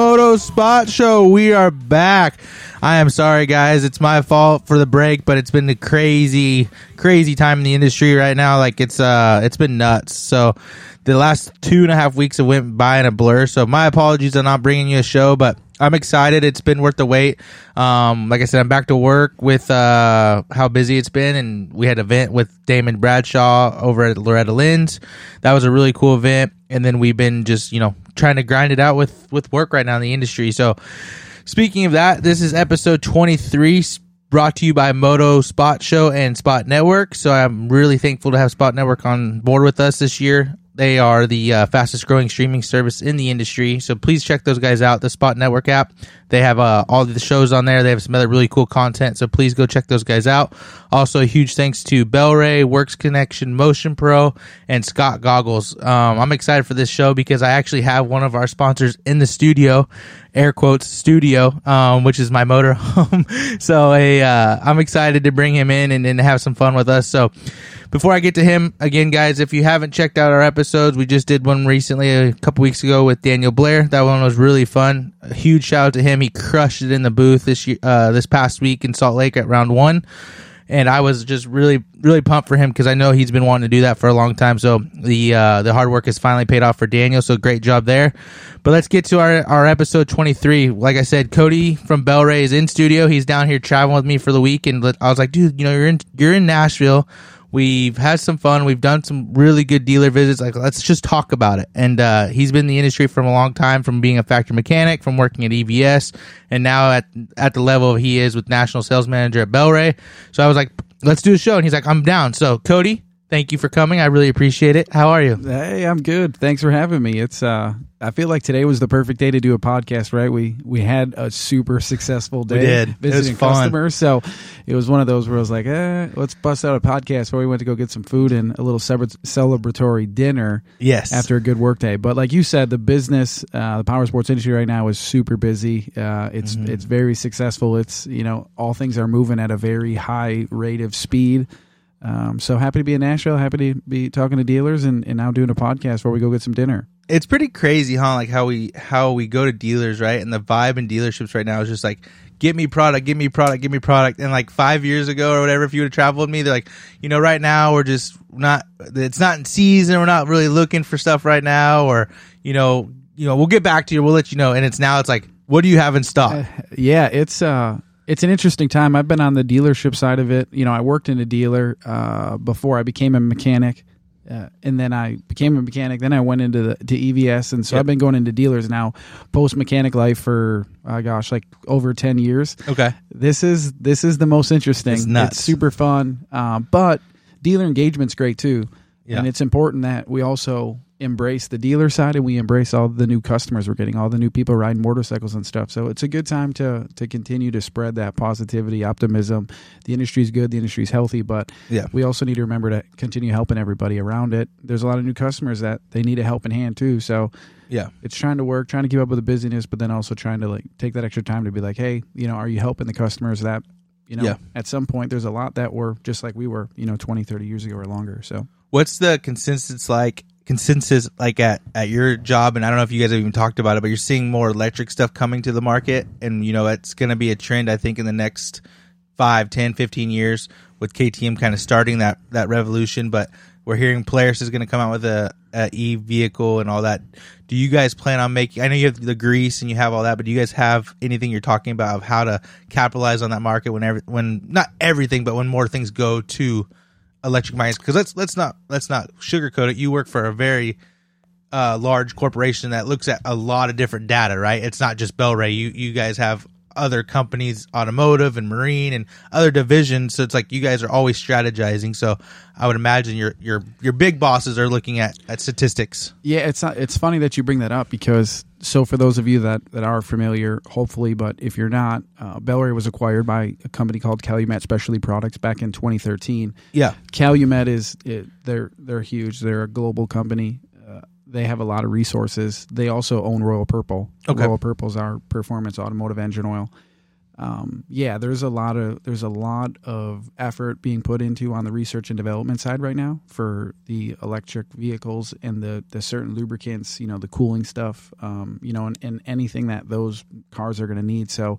Moto Spot Show. We are back. I am sorry, guys. It's my fault for the break, but it's been a crazy, crazy time in the industry right now. Like it's uh, it's been nuts. So the last two and a half weeks have went by in a blur. So my apologies on not bringing you a show, but I'm excited. It's been worth the wait. Um, like I said, I'm back to work with uh, how busy it's been, and we had an event with Damon Bradshaw over at Loretta Lynn's. That was a really cool event, and then we've been just you know trying to grind it out with with work right now in the industry. So, speaking of that, this is episode 23 brought to you by Moto Spot Show and Spot Network. So I'm really thankful to have Spot Network on board with us this year. They are the uh, fastest growing streaming service in the industry. So please check those guys out, the Spot Network app. They have uh, all the shows on there. They have some other really cool content. So please go check those guys out. Also, a huge thanks to Bel-Ray, Works Connection, Motion Pro, and Scott Goggles. Um, I'm excited for this show because I actually have one of our sponsors in the studio, air quotes studio, um, which is my motor home. so a, uh, I'm excited to bring him in and, and have some fun with us. So before I get to him, again, guys, if you haven't checked out our episodes, we just did one recently a couple weeks ago with Daniel Blair. That one was really fun. A huge shout out to him. He crushed it in the booth this year, uh, this past week in Salt Lake at round one. And I was just really, really pumped for him because I know he's been wanting to do that for a long time. So the uh, the hard work has finally paid off for Daniel. So great job there. But let's get to our, our episode 23. Like I said, Cody from Bel-Ray is in studio. He's down here traveling with me for the week. And I was like, dude, you know, you're in, you're in Nashville We've had some fun. We've done some really good dealer visits. Like, let's just talk about it. And uh, he's been in the industry from a long time, from being a factory mechanic, from working at EVS, and now at at the level he is with national sales manager at Bel-Ray. So I was like, let's do a show. And he's like, I'm down. So Cody, thank you for coming. I really appreciate it. How are you? Hey, I'm good. Thanks for having me. It's uh I feel like today was the perfect day to do a podcast, right? We we had a super successful day We did. Visiting customers. So it was one of those where I was like, eh, let's bust out a podcast where we went to go get some food and a little celebratory dinner Yes. after a good work day. But like you said, the business, uh, the power sports industry right now is super busy. Uh, it's Mm-hmm. it's very successful. It's you know all things are moving at a very high rate of speed. Um, so happy to be in Nashville. Happy to be talking to dealers and, and now doing a podcast where we go get some dinner. It's pretty crazy, huh? Like how we how we go to dealers, right? And the vibe in dealerships right now is just like, get me product, give me product, give me product. And like five years ago or whatever, if you would have traveled with me, they're like, you know, right now we're just not, it's not in season. We're not really looking for stuff right now, or you know, you know, we'll get back to you. We'll let you know. And it's now it's like, what do you have in stock? Yeah, it's uh it's an interesting time. I've been on the dealership side of it. You know, I worked in a dealer uh, before I became a mechanic, uh, and then I became a mechanic. Then I went into the to EVS, and so Yep. I've been going into dealers now, post mechanic life for uh, gosh, like over ten years. Okay. This is this is the most interesting. It's nuts. super fun, uh, but dealer engagement's great too. Yeah. And it's important that we also embrace the dealer side and we embrace all the new customers we're getting, all the new people riding motorcycles and stuff. So it's a good time to to continue to spread that positivity, optimism. The industry's good, the industry's healthy, but Yeah. we also need to remember to continue helping everybody around it. There's a lot of new customers that they need a helping hand too. So Yeah. it's trying to work, trying to keep up with the busyness, but then also trying to like take that extra time to be like, hey, you know, are you helping the customers that, you know, Yeah. at some point there's a lot that were just like we were, you know, 20, 30 years ago or longer. So What's the consensus like? Consensus like at at your job, and I don't know if you guys have even talked about it, but you're seeing more electric stuff coming to the market, and you know it's going to be a trend. I think in the next five, 10, 15 years, with KTM kind of starting that that revolution. But we're hearing Polaris is going to come out with a, a e vehicle and all that. Do you guys plan on making? I know you have the grease and you have all that, but do you guys have anything you're talking about of how to capitalize on that market when when not everything, but when more things go to electric bikes? Because let's let's not let's not sugarcoat it. You work for a very uh, large corporation that looks at a lot of different data, right? It's not just Bel-Ray. You you guys have other companies, automotive and marine and other divisions. So it's like you guys are always strategizing. So I would imagine your your your big bosses are looking at at statistics. Yeah, it's not, it's funny that you bring that up because so for those of you that, that are familiar, hopefully, but if you're not, uh, Bel-Ray was acquired by a company called Calumet Specialty Products back in 2013. Yeah, Calumet is it, they're they're huge. They're a global company. They have a lot of resources. They also own Royal Purple. Okay. Royal Purple's our performance automotive engine oil. um, yeah, there's a lot of there's a lot of effort being put into on the research and development side right now for the electric vehicles and the the certain lubricants, you know, the cooling stuff, um, you know, and, and anything that those cars are going to need. So,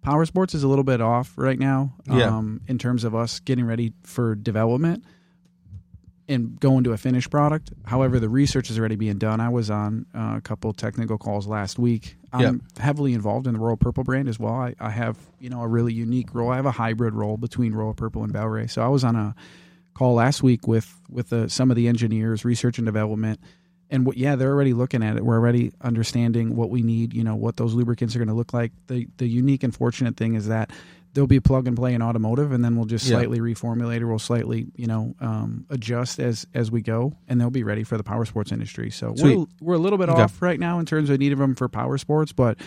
power sports is a little bit off right now, Yeah. um, in terms of us getting ready for development and going to a finished product. However, the research is already being done. I was on uh, a couple technical calls last week. I'm heavily involved in the Royal Purple brand as well. I, I have you know a really unique role. I have a hybrid role between Royal Purple and Bel-Ray. So I was on a call last week with with uh, some of the engineers, research and development. And what, yeah, they're already looking at it. We're already understanding what we need. You know what those lubricants are going to look like. The the unique and fortunate thing is that there'll be plug and play in automotive, and then we'll just Yeah. slightly reformulate or we'll slightly you know um, adjust as as we go, and they'll be ready for the power sports industry. So Sweet. we're we're a little bit Okay. off right now in terms of need of them for power sports, but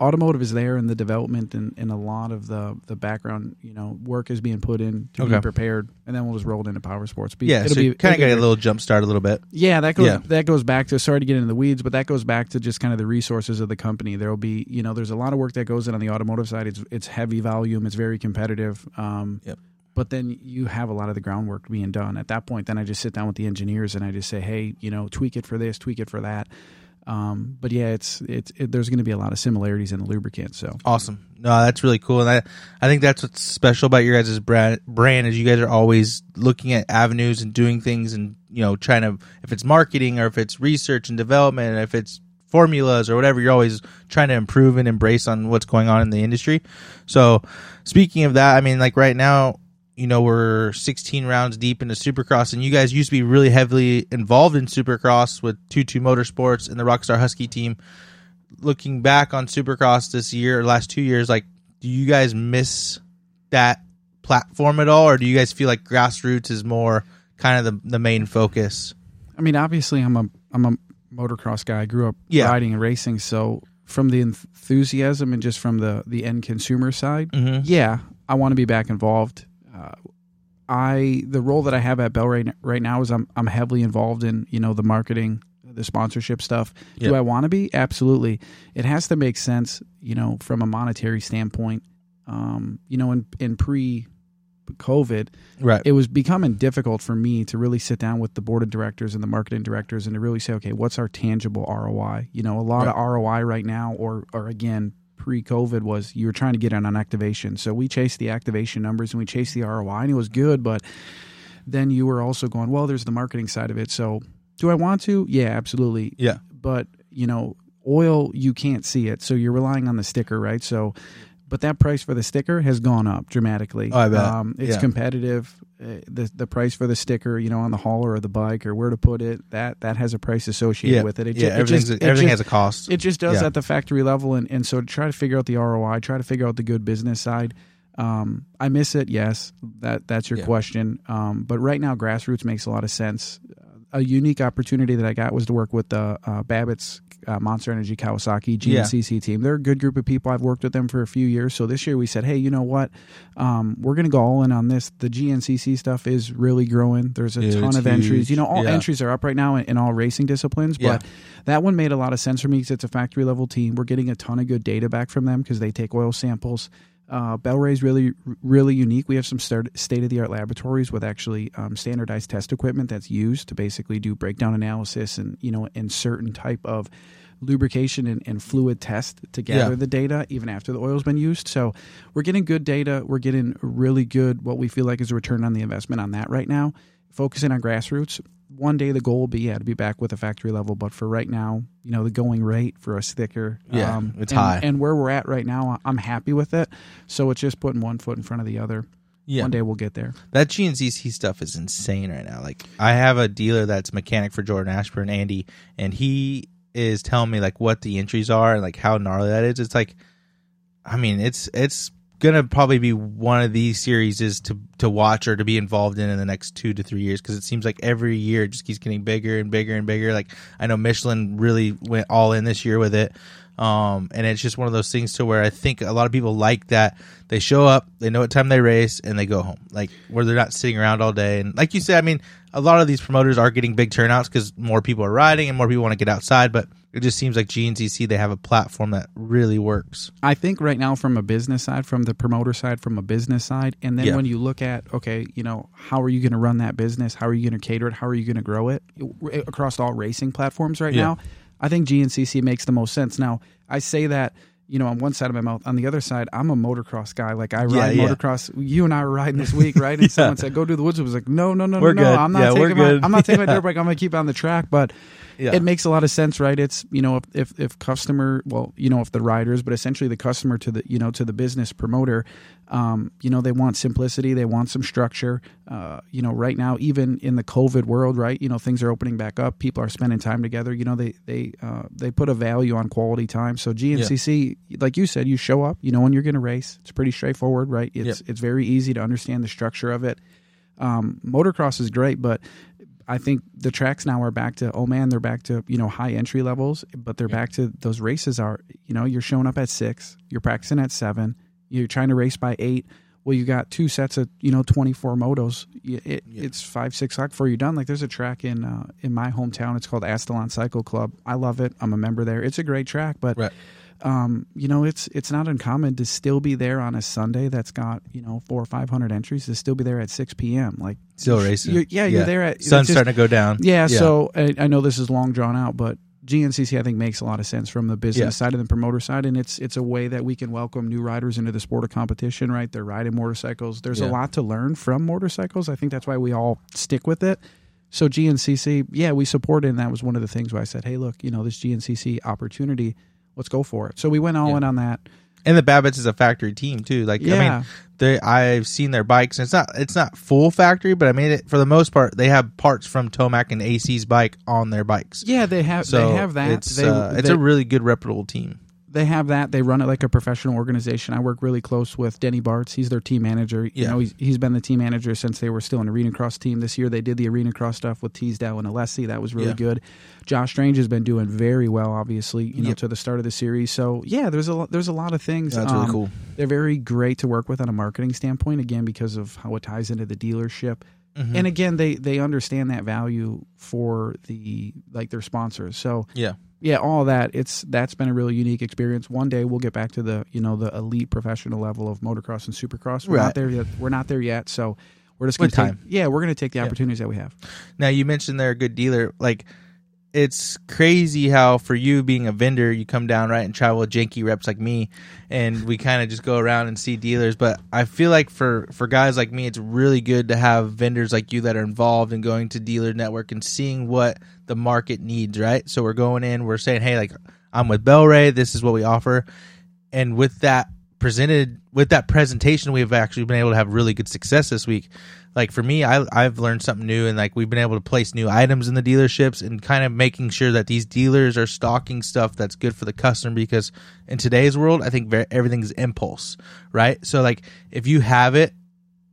automotive is there in the development and, and a lot of the the background you know work is being put in to Okay. be prepared, and then we'll just roll it into power sports. Be- Yeah, it'll so be- kind of got a little jump start a little bit. yeah, that goes Yeah. that goes back to sorry to get into the weeds, but that goes back to just kind of the resources of the company. There'll be you know there's a lot of work that goes in on the automotive side. It's it's heavy volume. It's very competitive. Um, Yep. But then you have a lot of the groundwork being done. At that point, then I just sit down with the engineers and I just say, hey, you know, tweak it for this, tweak it for that. Um, but yeah, it's it's it, there's going to be a lot of similarities in the lubricant. So Awesome. No, that's really cool, and I I think that's what's special about your guys' brand. Brand is you guys are always looking at avenues and doing things, and you know trying to if it's marketing or if it's research and development, if it's formulas or whatever, you're always trying to improve and embrace on what's going on in the industry. So, speaking of that, I mean, like right now, you know, we're 16 rounds deep into Supercross, and you guys used to be really heavily involved in Supercross with TwoTwo Motorsports and the Rockstar Husky team looking back on Supercross this year, or last two years, like, do you guys miss that platform at all, or do you guys feel like grassroots is more kind of the the main focus? I mean, obviously, I'm a I'm a motocross guy. I grew up Yeah. riding and racing, so from the enthusiasm and just from the the end consumer side, Mm-hmm. yeah, I want to be back involved. Uh, I the role that I have at Bel-Ray, right now is I'm I'm heavily involved in you know the marketing, the sponsorship stuff. Do I want to be? Absolutely. It has to make sense, you know, from a monetary standpoint. Um, you know, in in pre COVID, Right. it was becoming difficult for me to really sit down with the board of directors and the marketing directors and to really say, okay, what's our tangible ROI? You know, a lot of ROI right now, or or again, pre-COVID was you were trying to get in on activation. So we chased the activation numbers and we chased the ROI, and it was good, but then you were also going, well, there's the marketing side of it. So do I want to? Yeah, absolutely. Yeah. But you know, oil you can't see it, so you're relying on the sticker, right? So. But that price for the sticker has gone up dramatically. Oh, I bet. Um, it's Yeah. competitive. Uh, the the price for the sticker, you know, on the hauler or the bike or where to put it, that that has a price associated Yeah. with it. It, yeah. ju- it just, everything just- has a cost. it just does Yeah. at the factory level, and, and so to try to figure out the ROI, try to figure out the good business side. Um, I miss it, yes. That that's your question. Um, but right now, grassroots makes a lot of sense. A unique opportunity that I got was to work with the uh, Babbitt's uh, Monster Energy Kawasaki Yeah. GNCC team. They're a good group of people. I've worked with them for a few years. So this year we said, hey, you know what? Um, we're going to go all in on this. The GNCC stuff is really growing. There's a Dude, ton of entries. You know, all Yeah. entries are up right now in, in all racing disciplines, Yeah. but that one made a lot of sense for me because it's a factory level team. We're getting a ton of good data back from them because they take oil samples. Uh, is really, really unique. We have some state of the art laboratories with actually um, standardized test equipment that's used to basically do breakdown analysis and you know and certain type of lubrication and, and fluid test to gather Yeah. the data even after the oil's been used. So we're getting good data. We're getting really good what we feel like is a return on the investment on that right now. Focusing on grassroots. One day the goal will be yeah to be back with a factory level, but for right now, you know the going rate for a sticker, um, Yeah, it's and, high. and where we're at right now, I'm happy with it. So it's just putting one foot in front of the other. Yeah. One day we'll get there. That GNCC stuff is insane right now. Like I have a dealer that's mechanic for Jordan Ashburn, Andy, and he is telling me like what the entries are and like how gnarly that is. It's like, I mean, it's it's gonna probably be one of these series is to to watch or to be involved in in the next two to three years because it seems like every year it just keeps getting bigger and bigger and bigger. Like I know Michelin really went all in this year with it. Um, and it's just one of those things to where I think a lot of people like that they show up, they know what time they race, and they go home. Like where they're not sitting around all day. And like you said, I mean, a lot of these promoters are getting big turnouts because more people are riding and more people want to get outside. But it just seems like GNCC they have a platform that really works. I think right now from a business side, from the promoter side, from a business side, and then Yeah. when you look at okay, you know, how are you going to run that business? How are you going to cater it? How are you going to grow it across all racing platforms right Yeah. now? I think GNCC makes the most sense. Now, I say that you know on one side of my mouth, on the other side, I'm a motocross guy. Like I ride yeah. motocross. You and I were riding this week, right? And someone said, "Go do the woods." I was like, "No, no, no, We're no, no. I'm not Yeah, taking my. I'm not taking my dirt bike. I'm going to keep on the track." But Yeah. it makes a lot of sense, right? It's you know if, if if customer, well, you know if the riders, but essentially the customer to the you know to the business promoter, um, you know they want simplicity, they want some structure. Uh, you know, right now, even in the COVID world, right? You know, things are opening back up. People are spending time together. You know, they they uh, they put a value on quality time. So GNCC, like you said, you show up. You know when you're going to race. It's pretty straightforward, right? It's it's very easy to understand the structure of it. Um, motocross is great, but I think the tracks now are back to oh man, they're back to you know high entry levels, but they're back to those races are you know you're showing up at six, you're practicing at seven, you're trying to race by eight. Well, you got two sets of you know 24 motos. It, It's five six o'clock before you're done. Like there's a track in uh, in my hometown. It's called Astalon Cycle Club. I love it. I'm a member there. It's a great track, but Right. um, you know, it's it's not uncommon to still be there on a Sunday that's got you know four or five hundred entries to still be there at six p.m. Like Still racing. You're, yeah, you're there at sun's just- starting to go down. Yeah, so I, I know this is long drawn out, but GNCC I think makes a lot of sense from the business Yeah. side and the promoter side, and it's it's a way that we can welcome new riders into the sport of competition. Right, they're riding motorcycles. There's a lot to learn from motorcycles. I think that's why we all stick with it. So GNCC, yeah, we support it, and that was one of the things where I said, hey, look, you know, this GNCC opportunity, let's go for it. So we went all Yeah. in on that. And the Babbitts is a factory team too. Like I mean, they I've seen their bikes. And it's not it's not full factory, but I mean, it, for the most part, they have parts from Tomac and AC's bike on their bikes. Yeah, they have So they have that. It's they, uh, it's they- a really good reputable team. They have that. They run it like a professional organization. I work really close with Denny Bartz. He's their team manager. You Yeah. know, he's, he's been the team manager since they were still an arena cross team. This year they did the arena cross stuff with Teasdale and Alessi. That was really Yeah. good. Josh Strang has been doing very well, obviously, you know, Yep. to the start of the series. So yeah, there's a there's a lot of things. That's really Um, cool. They're very great to work with on a marketing standpoint. Again, because of how it ties into the dealership. Mhm. And again, they they understand that value for the like their sponsors. So yeah, yeah, all that. It's that's been a really unique experience. One day we'll get back to the you know the elite professional level of motocross and supercross. We're Right. not there yet. We're not there yet. So we're just gonna time. Yeah, we're gonna take the Yeah. opportunities that we have. Now you mentioned they're a good dealer. Like it's crazy how for you being a vendor, you come down right and travel with janky reps like me, and we kind of just go around and see dealers. But I feel like for for guys like me, it's really good to have vendors like you that are involved in going to dealer network and seeing what the market needs. Right. So we're going in, we're saying, hey, like I'm with Bel-Ray, this is what we offer, and with that presented with that presentation we've actually been able to have really good success this week like for me I, i've learned something new and like we've been able to place new items in the dealerships and kind of making sure that these dealers are stocking stuff that's good for the customer because in today's world i think very, everything's impulse right? So like if you have it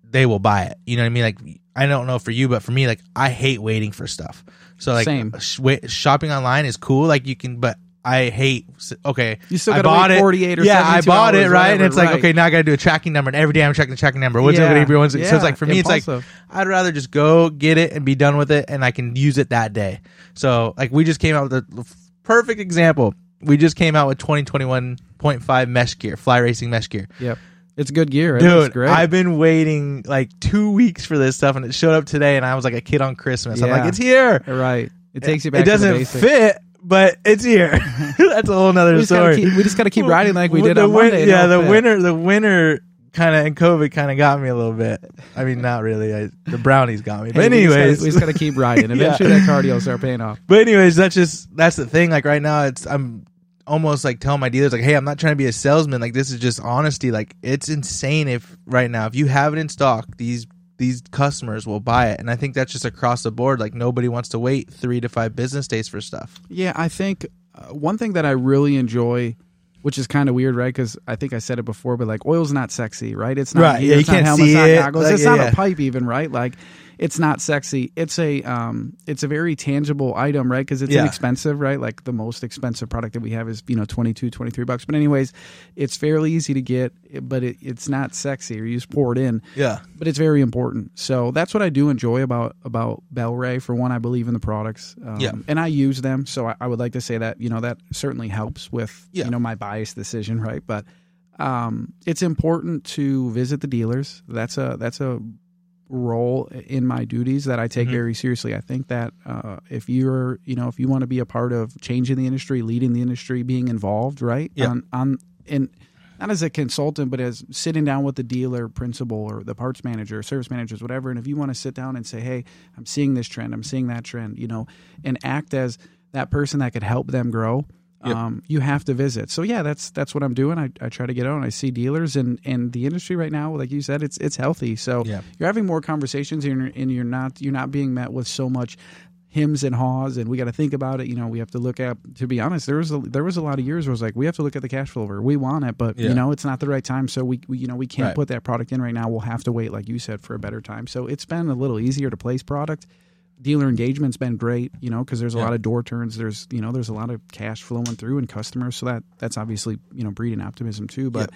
they will buy it. You know what i mean? Like i don't know for you but for me like i hate waiting for stuff. So like Same. sh- wait, shopping online is cool like you can but I hate. Okay, You still I gotta bought it. 48 or yeah, I bought it right, and it's like right. okay, now I got to do a tracking number, and every day I'm checking the tracking number. What's Yeah, it going to be? So it's like for me, it's like impulsive. I'd rather just go get it and be done with it, and I can use it that day. So like we just came out with a perfect example. We just came out with 2021.5 mesh gear, fly racing mesh gear. Yep, it's good gear. It Dude. I've been waiting like two weeks for this stuff, and it showed up today, and I was like a kid on Christmas. I'm like, it's here. right. It takes you back. It doesn't to the basics. fit, but it's here. That's a whole nother We story. keep, we just got to keep riding like we did the on win- Monday. Yeah, the fit. winter, the winter kind of and COVID kind of got me a little bit. I mean, not really. I, the brownies got me. But we anyways, we just got to keep riding. Yeah. Eventually, that cardio will start paying off. but anyways, that's just that's the thing. Like right now, it's I'm almost like telling my dealers like, hey, I'm not trying to be a salesman. Like this is just honesty. Like it's insane if right now if you have it in stock, these these customers will buy it, and I think that's just across the board. Like nobody wants to wait three to five business days for stuff. Yeah, I think uh, one thing that I really enjoy, which is kind of weird, right? Because I think I said it before, but like oil's not sexy, right? It's not Right, gear, yeah, you it's not can't helmets, see it, goggles. like, it's not yeah. a pipe, even, right? Like it's not sexy. It's a um, it's a very tangible item, right? Because it's Yeah. inexpensive, right? Like the most expensive product that we have is you know 22, 23 bucks. But anyways, it's fairly easy to get, but it, it's not sexy. Or you just pour it in Yeah. but it's very important. So that's what I do enjoy about about Bel-Ray. For one, I believe in the products, um, Yeah. and I use them. So I, I would like to say that you know that certainly helps with Yeah. you know my biased decision, right? But um, it's important to visit the dealers. That's a that's a role in my duties that I take Mhm. very seriously. I think that uh, if you're you know if you want to be a part of changing the industry, leading the industry, being involved, right? Yeah. On on in not as a consultant, but as sitting down with the dealer principal or the parts manager, service managers, whatever. And if you want to sit down and say, "Hey, I'm seeing this trend. I'm seeing that trend," you know, and act as that person that could help them grow. Yep. Um, you have to visit. So yeah, that's that's what I'm doing. I, I try to get out and I see dealers and, and the industry right now, like you said, it's it's healthy. So Yeah. you're having more conversations and you're, and you're not you're not being met with so much hims and haws and we got to think about it you know we have to look at to be honest there was a, there was a lot of years where it was like we have to look at the cash flow we want it but Yeah. you know it's not the right time so we, we you know we can't Right. put that product in right now we'll have to wait like you said for a better time so it's been a little easier to place product dealer engagement's been great you know because there's a Yeah. lot of door turns there's you know there's a lot of cash flowing through and customers so that that's obviously you know breeding optimism too but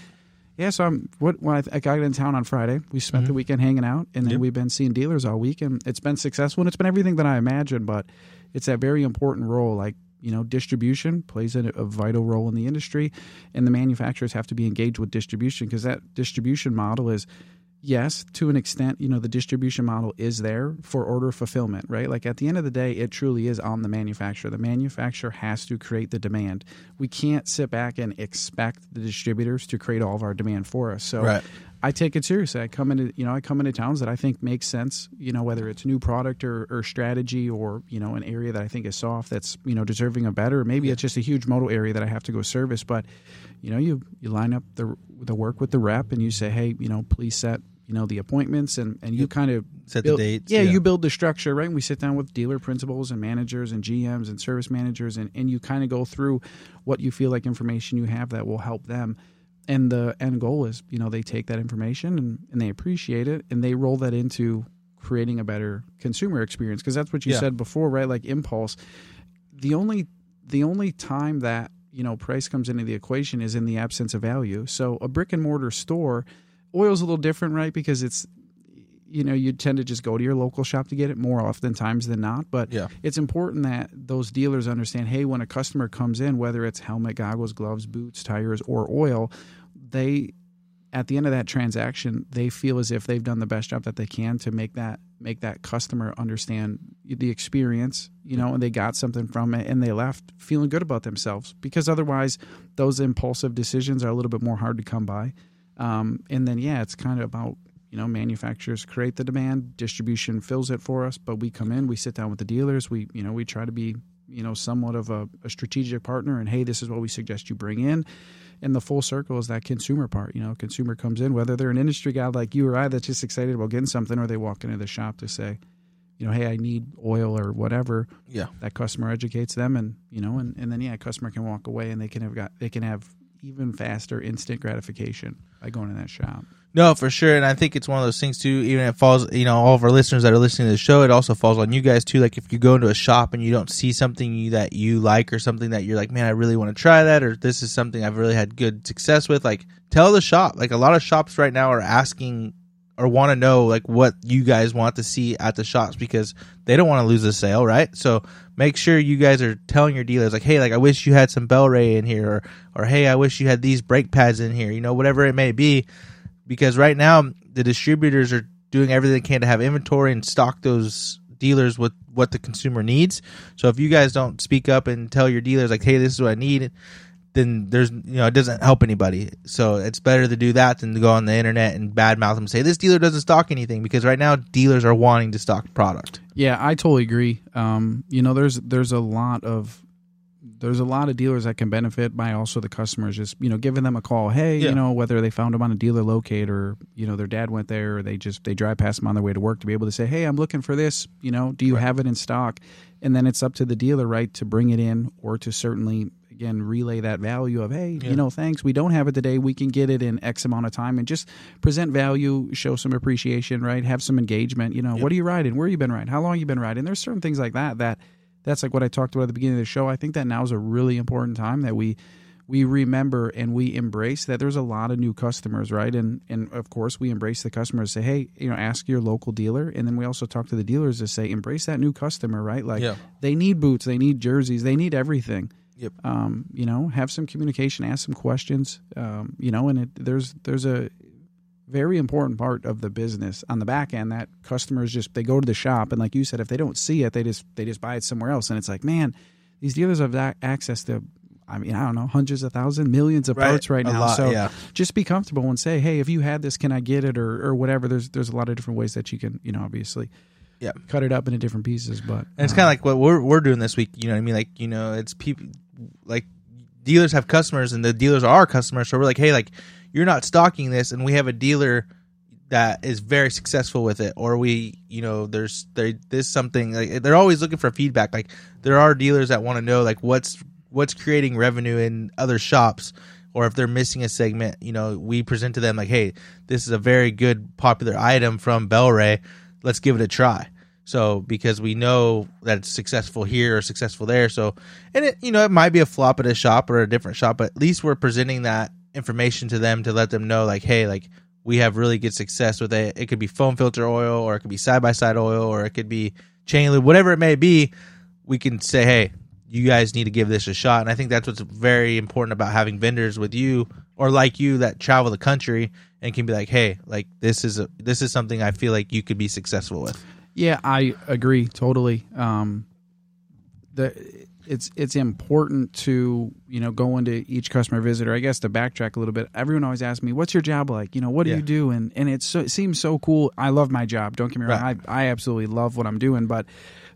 yeah, so I'm what when I, I got in town on Friday, we spent the Mhm. weekend hanging out, and then Yep. we've been seeing dealers all week, and it's been successful, and it's been everything that I imagined. But it's that very important role, like you know, distribution plays a, a vital role in the industry, and the manufacturers have to be engaged with distribution because that distribution model is. Yes, to an extent, you know, the distribution model is there for order fulfillment, right? Like at the end of the day, it truly is on the manufacturer. The manufacturer has to create the demand. We can't sit back and expect the distributors to create all of our demand for us. So Right. I take it seriously. I come into you know I come into towns that I think make sense. You know whether it's new product or, or strategy or you know an area that I think is soft that's you know deserving of better. Maybe it's just a huge modal area that I have to go service. But you know you you line up the the work with the rep and you say hey you know please set you know the appointments and and you Yep. kind of Set build, the dates. Yeah, you build the structure, right? And we sit down with dealer principals and managers and GMs and service managers, and, and you kind of go through what you feel like information you have that will help them. And the end goal is, you know, they take that information and, and they appreciate it and they roll that into creating a better consumer experience. Because that's what you Yeah. said before, right? Like impulse. The only the only time that you know price comes into the equation is in the absence of value. So a brick and mortar store, oil's a little different, right? Because it's you know you tend to just go to your local shop to get it more oftentimes than not but Yeah. it's important that those dealers understand hey when a customer comes in whether it's helmet goggles gloves boots tires or oil they at the end of that transaction they feel as if they've done the best job that they can to make that make that customer understand the experience you know and they got something from it and they left feeling good about themselves because otherwise those impulsive decisions are a little bit more hard to come by um, and then yeah it's kind of about you know manufacturers create the demand distribution fills it for us but we come in we sit down with the dealers we you know we try to be you know somewhat of a, a strategic partner and hey this is what we suggest you bring in and the full circle is that consumer part you know consumer comes in whether they're an industry guy like you or i that's just excited about getting something or they walk into the shop to say you know hey i need oil or whatever Yeah. that customer educates them and you know and, and then yeah customer can walk away and they can have got they can have even faster instant gratification by going to that shop No, for sure, and I think it's one of those things too. Even if it falls, you know, all of our listeners that are listening to the show, it also falls on you guys too. Like if you go into a shop and you don't see something you, that you like or something that you're like, man, I really want to try that, or this is something I've really had good success with. Like, tell the shop. Like a lot of shops right now are asking or want to know like what you guys want to see at the shops because they don't want to lose a sale, right? So make sure you guys are telling your dealers like, hey, like I wish you had some Bel-Ray in here, or or hey, I wish you had these brake pads in here, you know, whatever it may be because right now the distributors are doing everything they can to have inventory and stock those dealers with what the consumer needs. So if you guys don't speak up and tell your dealers like, "Hey, this is what I need," then there's you know it doesn't help anybody. So it's better to do that than to go on the internet and badmouth them and say this dealer doesn't stock anything because right now dealers are wanting to stock product. Yeah, I totally agree. Um, you know, there's there's a lot of there's a lot of dealers that can benefit by also the customers just you know giving them a call. Hey, Yeah. you know whether they found them on a dealer locate or you know their dad went there or they just they drive past them on their way to work to be able to say, hey, I'm looking for this. You know, do you Right. have it in stock? And then it's up to the dealer, right, to bring it in or to certainly again relay that value of hey yeah. you know thanks we don't have it today we can get it in x amount of time and just present value show some appreciation right have some engagement you know yep. what are you riding where you been riding how long you been riding there's certain things like that that that's like what i talked about at the beginning of the show i think that now is a really important time that we we remember and we embrace that there's a lot of new customers, right? And and of course we embrace the customers. Say, hey, you know, ask your local dealer, and then we also talk to the dealers to say, embrace that new customer, right? Like yeah. they need boots, they need jerseys, they need everything. Yep. Um, you know, have some communication, ask some questions. Um, you know, and it, there's there's a very important part of the business on the back end that customers just they go to the shop and like you said if they don't see it they just they just buy it somewhere else and it's like man these dealers have access to I mean, I don't know, hundreds of thousands, millions of right. parts right now. Lot, so yeah. just be comfortable and say, hey, if you had this, can I get it or, or whatever. There's there's a lot of different ways that you can, you know, obviously yeah. cut it up into different pieces. But and it's kind of um, like what we're we're doing this week. You know what I mean? Like you know, it's people like dealers have customers and the dealers are our customers. So we're like, hey, like you're not stocking this, and we have a dealer that is very successful with it or we you know there's there there's something like eh, they're always looking for feedback like there are dealers that want to know like what's what's creating revenue in other shops or if they're missing a segment, you know, we present to them like, hey, this is a very good popular item from Bel-Ray. Let's give it a try. So because we know that it's successful here or successful there. So and it you know, it might be a flop at a shop or a different shop, but at least we're presenting that information to them to let them know like, hey, like we have really good success with it. It could be foam filter oil or it could be side by side oil or it could be chain lube, whatever it may be. We can say, hey, you guys need to give this a shot. And I think that's what's very important about having vendors with you or like you that travel the country and can be like, hey, like this is a this is something I feel like you could be successful with. Yeah, I agree totally. Um, the it's it's important to you know go into each customer visitor. I guess to backtrack a little bit. Everyone always asks me, "What's your job like? You know, what do yeah. you do?" And and it's so, it seems so cool. I love my job. Don't get me wrong. Right. I I absolutely love what I'm doing, but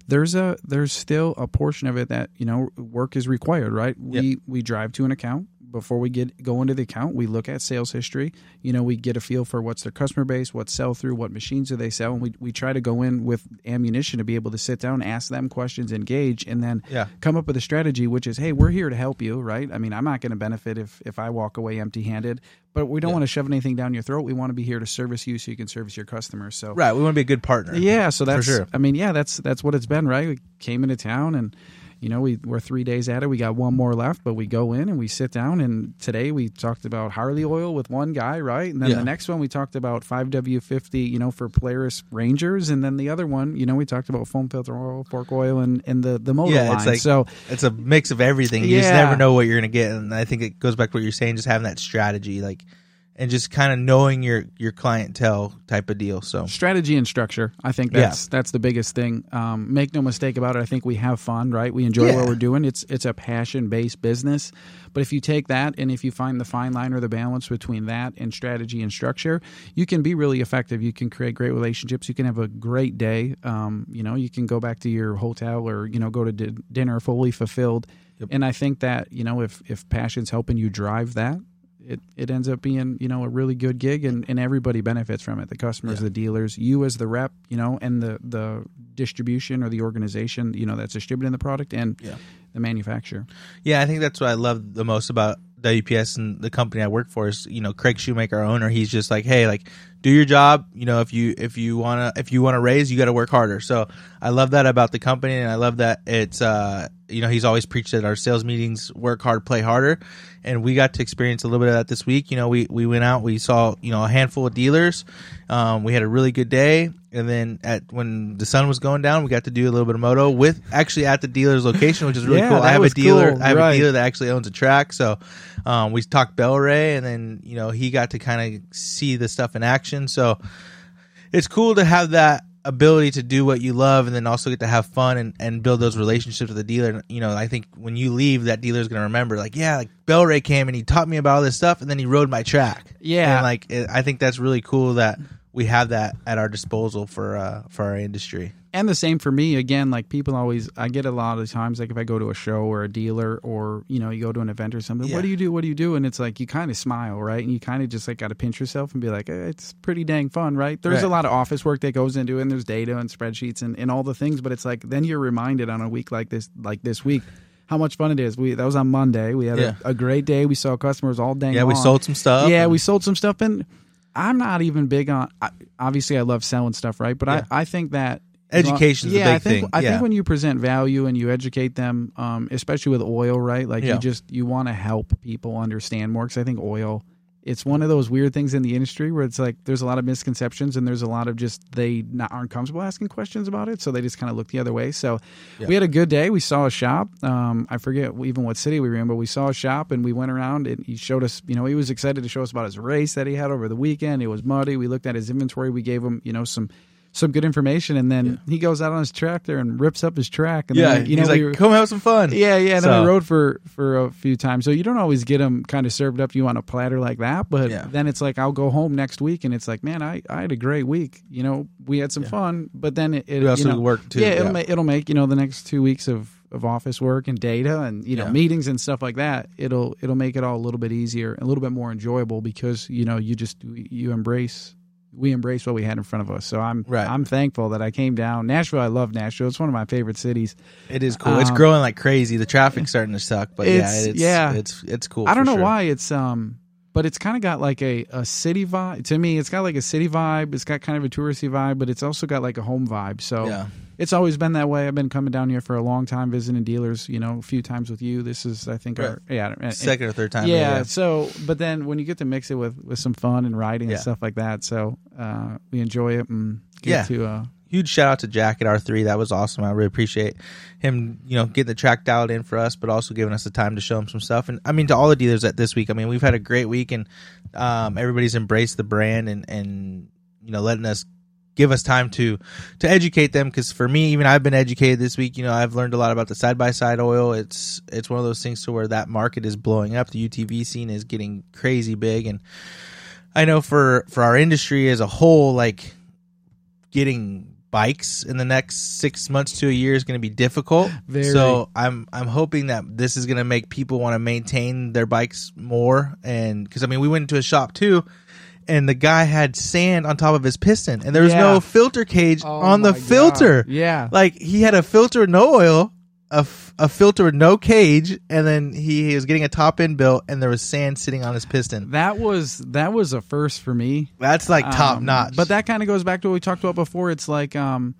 there's a there's still a portion of it that you know work is required right we we drive to an account before we get go into the account, we look at sales history. You know, we get a feel for what's their customer base, what sell through, what machines do they sell, and we, we try to go in with ammunition to be able to sit down, ask them questions, engage, and then yeah. come up with a strategy. Which is, hey, we're here to help you, right? I mean, I'm not going to benefit if if I walk away empty handed, but we don't yeah. want to shove anything down your throat. We want to be here to service you so you can service your customers. So right, we want to be a good partner. Yeah, so that's. Sure. I mean, yeah, that's that's what it's been, right? We came into town and you know, we, we're three days at it. We got one more left, but we go in and we sit down. And today we talked about Harley oil with one guy, right? And then yeah. the next one we talked about 5W50, you know, for Polaris Rangers. And then the other one, you know, we talked about foam filter oil, fork oil, and, and the, the motor yeah, line. It's like, so it's a mix of everything. You yeah. just never know what you're going to get. And I think it goes back to what you're saying, just having that strategy. Like, and just kind of knowing your your clientele type of deal. So strategy and structure, I think that's yeah. that's the biggest thing. Um, make no mistake about it. I think we have fun, right? We enjoy yeah. what we're doing. It's it's a passion based business. But if you take that and if you find the fine line or the balance between that and strategy and structure, you can be really effective. You can create great relationships. You can have a great day. Um, you know, you can go back to your hotel or you know go to di- dinner fully fulfilled. Yep. And I think that you know if if passion's helping you drive that, it, it ends up being you know a really good gig and, and everybody benefits from it the customers yeah. the dealers you as the rep you know and the the distribution or the organization you know that's distributing the product and yeah. the manufacturer yeah i think that's what i love the most about WPS and the company I work for is you know Craig Shoemaker our owner he's just like hey like do your job you know if you if you want to if you want to raise you got to work harder so I love that about the company and I love that it's uh you know he's always preached at our sales meetings work hard play harder and we got to experience a little bit of that this week. You know, we we went out, we saw you know a handful of dealers. Um, we had a really good day, and then at when the sun was going down, we got to do a little bit of moto with actually at the dealer's location, which is really yeah, cool. I have a dealer, cool. I have right. a dealer that actually owns a track, so um, we talked Bel-Ray, and then you know he got to kind of see the stuff in action. So it's cool to have that ability to do what you love and then also get to have fun and, and build those relationships with the dealer. You know, I think when you leave, that dealer is going to remember, like, yeah, like Bel-Ray came and he taught me about all this stuff and then he rode my track. Yeah. And like, it, I think that's really cool that we have that at our disposal for, uh, for our industry and the same for me again like people always i get a lot of times like if i go to a show or a dealer or you know you go to an event or something yeah. what do you do what do you do and it's like you kind of smile right and you kind of just like got to pinch yourself and be like eh, it's pretty dang fun right there's right. a lot of office work that goes into it and there's data and spreadsheets and, and all the things but it's like then you're reminded on a week like this like this week how much fun it is. We that was on Monday. We had Yeah. a, a great day. We saw customers all day. Yeah, we sold some stuff. Yeah, and- we sold some stuff, and I'm not even big on. I, obviously, I love selling stuff, right? But Yeah. I, I think that Education's a yeah, I big think thing. I Yeah. think when you present value and you educate them, um, especially with oil, right? Like Yeah. you just you want to help people understand more because I think oil. It's one of those weird things in the industry where it's like there's a lot of misconceptions and there's a lot of just they not aren't comfortable asking questions about it, so they just kind of look the other way. So Yeah. we had a good day. We saw a shop. Um, I forget even what city we were in, but we saw a shop and we went around and he showed us. You know, he was excited to show us about his race that he had over the weekend. It was muddy. We looked at his inventory. We gave him, you know, some some good information, and then he goes out on his tractor and rips up his track. And yeah, then, you know, he's we like, were- come have some fun. yeah, yeah. And So- then we rode for for a few times, so you don't always get them kind of served up to you on a platter like that. But Yeah. then it's like I'll go home next week, and it's like, man, I, I had a great week. You know, we had some fun, but then it, it We also you know, work too. yeah, it'll make it'll make you know the next two weeks of of office work and data and you know Yeah. meetings and stuff like that. It'll it'll make it all a little bit easier, a little bit more enjoyable because you know you just you embrace. We embraced what we had in front of us, so I'm Right. I'm thankful that I came down. Nashville, I love Nashville. It's one of my favorite cities. It is cool. it's Um, growing like crazy. The traffic's starting to suck, but It's- yeah, it's yeah. it's it's cool. I don't know sure. why it's um but it's kind of got like a, a city vibe to me it's got like a city vibe it's got kind of a touristy vibe but it's also got like a home vibe so Yeah, it's always been that way i've been coming down here for a long time visiting dealers you know a few times with you this is i think our yeah and- second or third time. yeah, so but then when you get to mix it with with some fun and riding Yeah. and stuff like that so uh we enjoy it and get Yeah. to uh huge shout out to Jack at R three. That was awesome. I really appreciate him, you know, getting the track dialed in for us, but also giving us the time to show him some stuff. And I mean, to all the dealers at this week, I mean, we've had a great week, and um, everybody's embraced the brand and and you know, letting us give us time to to educate them. Because for me, even I've been educated this week. You know, I've learned a lot about the side by side oil. It's it's one of those things to where that market is blowing up. The UTV scene is getting crazy big, and I know for for our industry as a whole, like getting bikes in the next six months to a year is going to be difficult. Very. So I'm I'm hoping that this is going to make people want to maintain their bikes more, and because I mean we went into a shop too. And the guy had sand on top of his piston, and there was Yeah. no filter cage oh on the my God. filter. yeah Like he had a filter with no oil, a, f- a filter with no cage, and then he, he was getting a top end built, and there was sand sitting on his piston. that was that was a first for me That's like top Um, notch. But that kind of goes back to what we talked about before. It's like, um,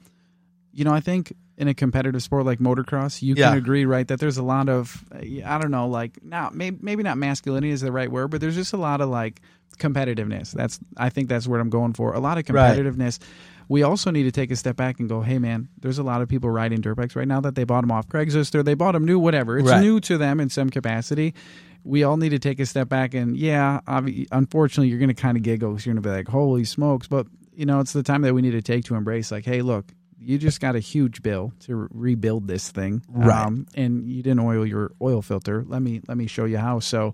you know, I think in a competitive sport like motocross, you Yeah. can agree, right, that there's a lot of, I don't know, like, now maybe, maybe not masculinity is the right word, but there's just a lot of like competitiveness. That's, I think that's what I'm going for. A lot of Right. competitiveness. We also need to take a step back and go, hey, man, there's a lot of people riding dirt bikes right now that they bought them off Craigslist or they bought them new, whatever. It's Right. new to them in some capacity we all need to take a step back and yeah unfortunately you're going to kind of giggle because you're going to be like holy smokes but you know it's the time that we need to take to embrace like hey look you just got a huge bill to re- rebuild this thing. Right. um, and you didn't oil your oil filter. Let me let me show you how. So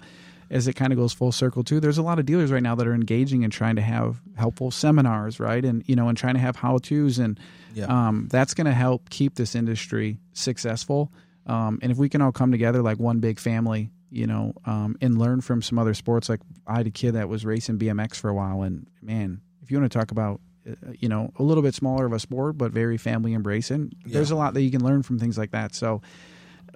as it kind of goes full circle too there's a lot of dealers right now that are engaging and trying to have helpful seminars right? And you know and trying to have how to's and Yeah. um, that's going to help keep this industry successful. Um, and if we can all come together like one big family you know um, and learn from some other sports like i had a kid that was racing bmx for a while. And man if you want to talk about you know a little bit smaller of a sport but very family embracing. There's a lot that you can learn from things like that. So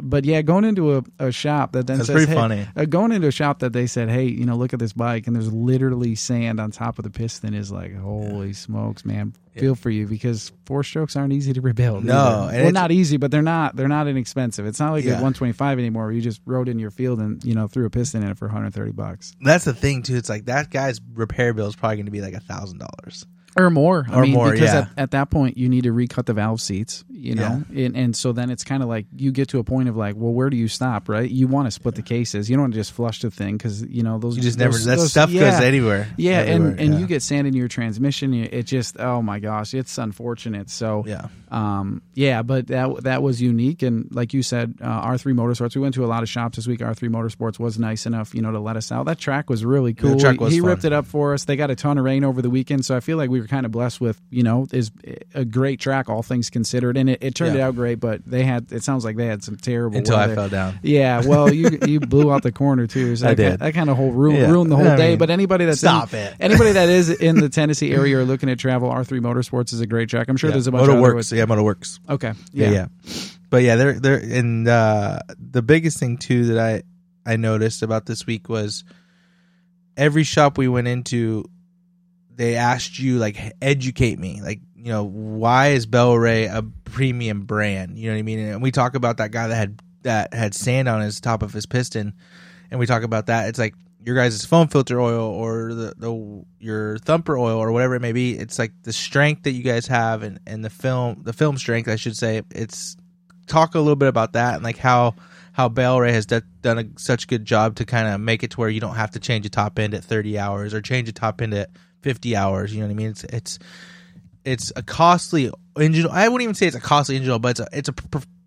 but yeah going into a, a shop that then That's says pretty hey, funny. uh, going into a shop that they said hey you know look at this bike and there's literally sand on top of the piston is like holy smokes man. Feel for you because four strokes aren't easy to rebuild No, well not easy but they're not they're not inexpensive. It's not like Yeah. a 125 anymore where you just rode in your field and you know threw a piston in it for 130 bucks. That's the thing too. It's like that guy's repair bill is probably going to be like a thousand dollars. Or more. I Or mean, more, because yeah. at, at that point you need to recut the valve seats, you know, and, and so then it's kind of like you get to a point of like, well, where do you stop, right? You want to split the cases. You don't want to just flush the thing because you know those You just those- never that those- stuff yeah. goes anywhere. Yeah, Everywhere, and and yeah. you get sand in your transmission. It just oh my gosh, it's unfortunate. So yeah. um, yeah, but that that was unique, and like you said, uh, R three Motorsports. We went to a lot of shops this week. R three Motorsports was nice enough, you know, to let us out. That track was really the cool. track was he fun. ripped it up for us. They got a ton of rain over the weekend, so I feel like we were kind of blessed with, you know, is a great track, all things considered, and it, it turned Yeah. out great. But they had, it sounds like they had some terrible Until I fell down. Yeah, well, you you blew out the corner too. So I that, did. Kind, that kind of whole ruined, Yeah. ruined the whole I day. mean, but anybody that's stop in, it. anybody that is in the Tennessee area or looking at travel, R three Motorsports is a great track. I'm sure Yeah. there's a bunch Motor works. Yeah, Motor works. Okay. Yeah, Yeah. yeah. but yeah, they're they're and uh, the biggest thing too that I I noticed about this week was every shop we went into, they asked you like educate me, like you know why is Bel-Ray a premium brand? You know what I mean? And we talk about that guy that had that had sand on his top of his piston, and we talk about that. It's like your guys' foam filter oil or the, the your thumper oil or whatever it may be. It's like the strength that you guys have and, and the film the film strength I should say. It's talk a little bit about that and like how how Bel-Ray has d- done a, such a good job to kind of make it to where you don't have to change a top end at 30 hours or change a top end at 50 hours. You know what I mean? It's it's it's a costly engine. I wouldn't even say it's a costly engine, but it's a it's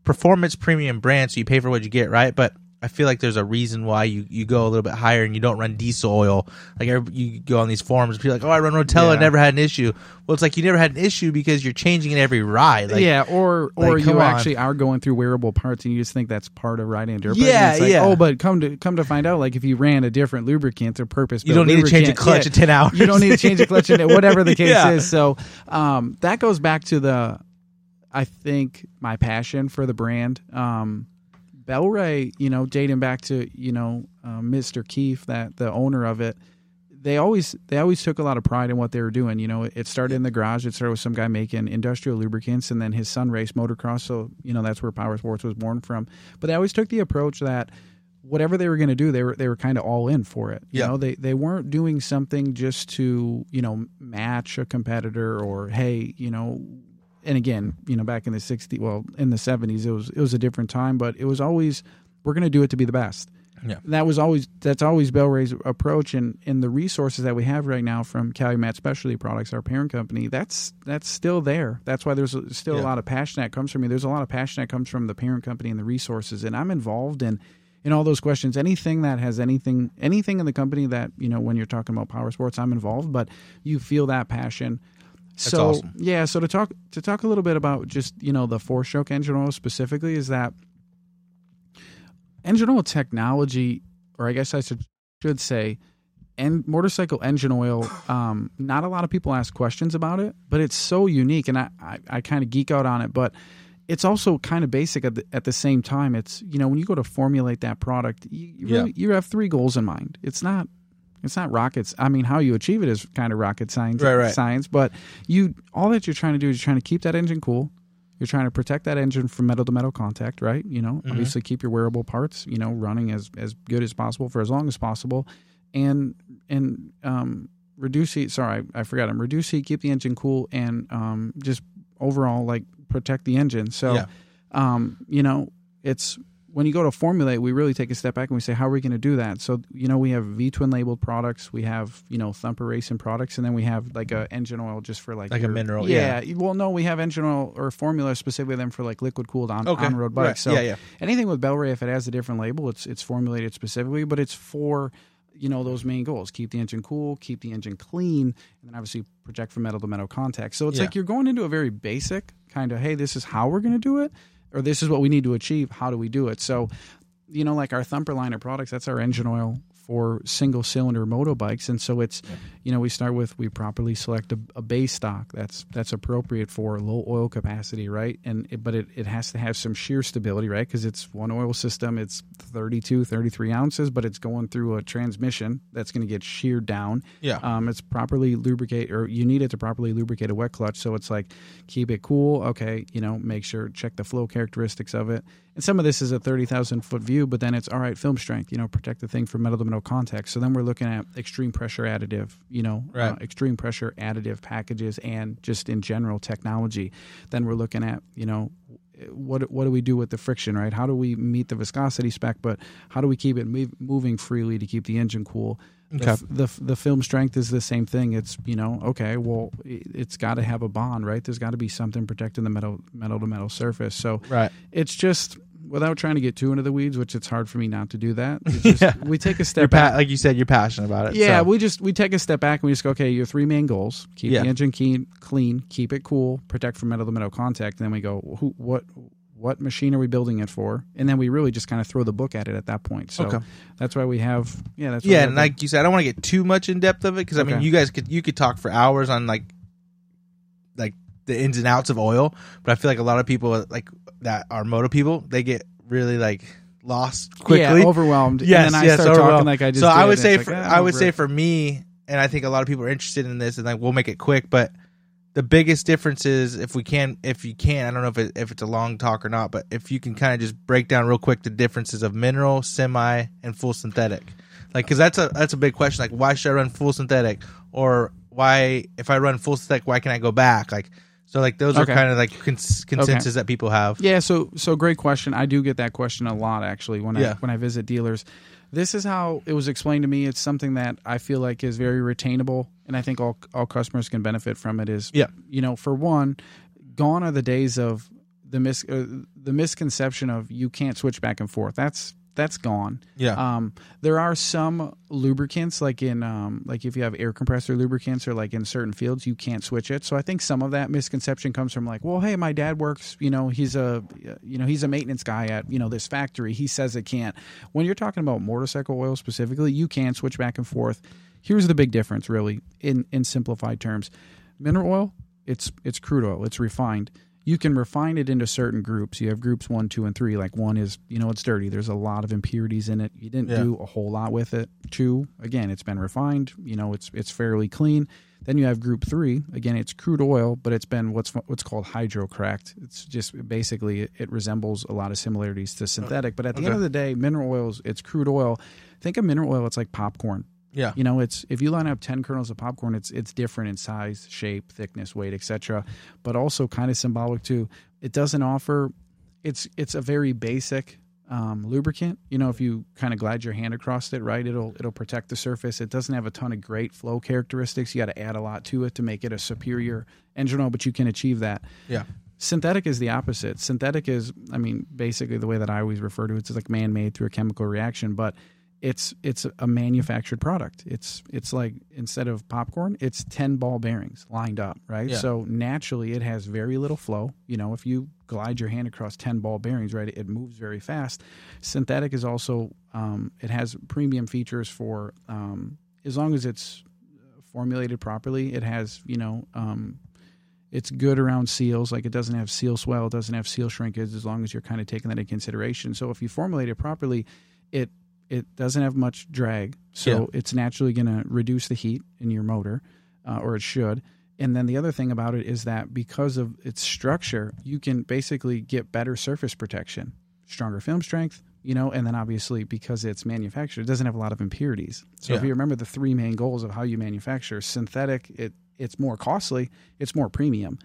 performance premium brand, so you pay for what you get, right? But I feel like there's a reason why you, you go a little bit higher and you don't run diesel oil. Like every, you go on these forums, people are like, oh, I run Rotella, Yeah. never had an issue. Well, it's like you never had an issue because you're changing it every ride. Like, yeah, or or like, you on. actually are going through wearable parts and you just think that's part of riding a dirt bike. Yeah, like, yeah. Oh, but come to come to find out, like if you ran a different lubricant or purpose, you don't need to change a clutch in ten hours. you don't need to change a clutch in whatever the case Yeah. is. So um, that goes back to the, I think my passion for the brand. Um, Bel-Ray, you know, dating back to you know uh, Mr. Keefe, that the owner of it, they always they always took a lot of pride in what they were doing. You know, it started in the garage. It started with some guy making industrial lubricants, and then his son raced motocross. So you know that's where Power Sports was born from. But they always took the approach that whatever they were going to do, they were they were kind of all in for it. You Yeah. know, they they weren't doing something just to you know match a competitor or hey, you know. And again, you know, back in the '60s, well, in the '70s, it was it was a different time, but it was always we're going to do it to be the best. Yeah. that was always that's always Bel-Ray's approach, and and the resources that we have right now from Calumet Specialty Products, our parent company, that's that's still there. That's why there's still Yeah. a lot of passion that comes from me. There's a lot of passion that comes from the parent company and the resources, and I'm involved in in all those questions. Anything that has anything anything in the company that you know when you're talking about power sports, I'm involved. But you feel that passion. So awesome. yeah, so to talk to talk a little bit about just you know the four stroke engine oil specifically is that engine oil technology, or I guess I should should say, and motorcycle engine oil. Um, not a lot of people ask questions about it, but it's so unique, and I I, I kind of geek out on it, but. It's also kind of basic at the, at the same time. It's you know when you go to formulate that product, you, you, really, you have three goals in mind. It's not it's not rockets. I mean, how you achieve it is kind of rocket science. Right, right. Science, but you all that you're trying to do is you're trying to keep that engine cool. You're trying to protect that engine from metal to metal contact, right? You know, obviously keep your wearable parts, you know, running as as good as possible for as long as possible, and and um, reduce heat. Sorry, I, forgot. I forgot. them. reduce heat, keep the engine cool, and um, just overall like protect the engine. So, Yeah. um, you know, it's when you go to formulate, we really take a step back and we say, how are we going to do that? So, you know, we have V twin labeled products, we have you know Thumper Racing products, and then we have like a mm-hmm. engine oil just for like Like a mineral, Yeah, well, no, we have engine oil or formula specifically then for like liquid cooled on Okay. on road Right. bikes. So Yeah, yeah. anything with Bel-Ray, if it has a different label, it's it's formulated specifically, but it's for you know those main goals: keep the engine cool, keep the engine clean, and then obviously protect from metal to metal contact. So it's Yeah. like you're going into a very basic kind of, hey, this is how we're going to do it, or this is what we need to achieve. How do we do it? So you know, like our Thumper line of products, that's our engine oil for single cylinder motorbikes, and so it's you know we start with we properly select a, a base stock that's that's appropriate for low oil capacity, right? And it, but it, it has to have some shear stability, right? Because it's one oil system, it's 32, 33 ounces, but it's going through a transmission that's going to get sheared down. Yeah. Um, it's properly lubricate, or you need it to properly lubricate a wet clutch. So it's like keep it cool. Okay, you know, make sure check the flow characteristics of it. And some of this is a thirty thousand foot view, but then it's all right. Film strength, you know, protect the thing from metal to metal contact. So then we're looking at extreme pressure additive, you know, Right. uh, extreme pressure additive packages, and just in general technology. Then we're looking at you know what what do we do with the friction, right? How do we meet the viscosity spec, but how do we keep it move, moving freely to keep the engine cool? The, Okay. f- the the film strength is the same thing. It's you know okay, well it- it's got to have a bond, right? There's got to be something protecting the metal metal to metal surface. So Right. it's just without trying to get too into the weeds, which it's hard for me not to do that. it's just- Yeah. We take a step pa- back. like you said, you're passionate about it. Yeah, so. we just we take a step back and we just go, okay, your three main goals: keep Yeah. the engine keen, clean, keep it cool, protect from metal to metal contact. And then we go, who, what, what machine are we building it for? And then we really just kind of throw the book at it at that point. So Okay. that's why we have, yeah, that's yeah, and like you said, I don't want to get too much in depth of it because I mean, you guys could you could talk for hours on like like the ins and outs of oil, but I feel like a lot of people like that are moto people, they get really like lost quickly. Yeah, overwhelmed. Yes, and then I yes, overwhelmed. talking like I just so I would say it's for, like, ah, I would say it. for me, and I think a lot of people are interested in this, and like we'll make it quick. But the biggest difference is if we can, if you can, I don't know if it, if it's a long talk or not, but if you can kind of just break down real quick the differences of mineral, semi, and full synthetic, like because that's a that's a big question. Like why should I run full synthetic, or why if I run full synthetic, why can I go back? Like so, like those Okay. are kind of like cons- consensus that people have. Yeah, so so great question. I do get that question a lot actually when I when I visit dealers. This is how it was explained to me. It's something that I feel like is very retainable, and I think all all customers can benefit from it. Is Yeah. you know, for one, gone are the days of the mis uh, the misconception of you can't switch back and forth. That's that's gone. Yeah. Um, there are some lubricants, like in um, like if you have air compressor lubricants, or like in certain fields, you can't switch it. So I think some of that misconception comes from like, well, hey, my dad works, you know, he's a, you know, he's a maintenance guy at you know this factory. He says it can't. When you're talking about motorcycle oil specifically, you can switch back and forth. Here's the big difference, really, in in simplified terms. Mineral oil, it's it's crude oil, it's refined you can refine it into certain groups. You have groups one, two, and three. Like one is, you know, it's dirty. There's a lot of impurities in it. You didn't Yeah. do a whole lot with it. Two, again, it's been refined. You know, it's it's fairly clean. Then you have group three. Again, it's crude oil, but it's been what's what's called hydrocracked. It's just basically it, it resembles a lot of similarities to synthetic. But at the end of the day, mineral oils, it's crude oil. Think of mineral oil. It's like popcorn. Yeah. You know, it's if you line up ten kernels of popcorn, it's it's different in size, shape, thickness, weight, etc. But also kind of symbolic too. It doesn't offer. It's it's a very basic um, lubricant. You know, if you kind of glide your hand across it, right, it'll it'll protect the surface. It doesn't have a ton of great flow characteristics. You got to add a lot to it to make it a superior engine oil, but you can achieve that. Yeah. Synthetic is the opposite. Synthetic is, I mean, basically the way that I always refer to it, it's like man-made through a chemical reaction, but it's it's a manufactured product. It's it's like instead of popcorn, it's ten ball bearings lined up, right? Yeah. So naturally, it has very little flow. You know, if you glide your hand across ten ball bearings, right, it moves very fast. Synthetic is also um, it has premium features for um, as long as it's formulated properly. It has you know um, it's good around seals. Like it doesn't have seal swell, it doesn't have seal shrinkage. As long as you're kind of taking that into consideration. So if you formulate it properly, it it doesn't have much drag. So Yeah. it's naturally going to reduce the heat in your motor, uh, or it should. And then the other thing about it is that because of its structure, you can basically get better surface protection, stronger film strength, you know, and then obviously because it's manufactured, it doesn't have a lot of impurities. So if you remember the three main goals of how you manufacture synthetic, it it's more costly, it's more premium.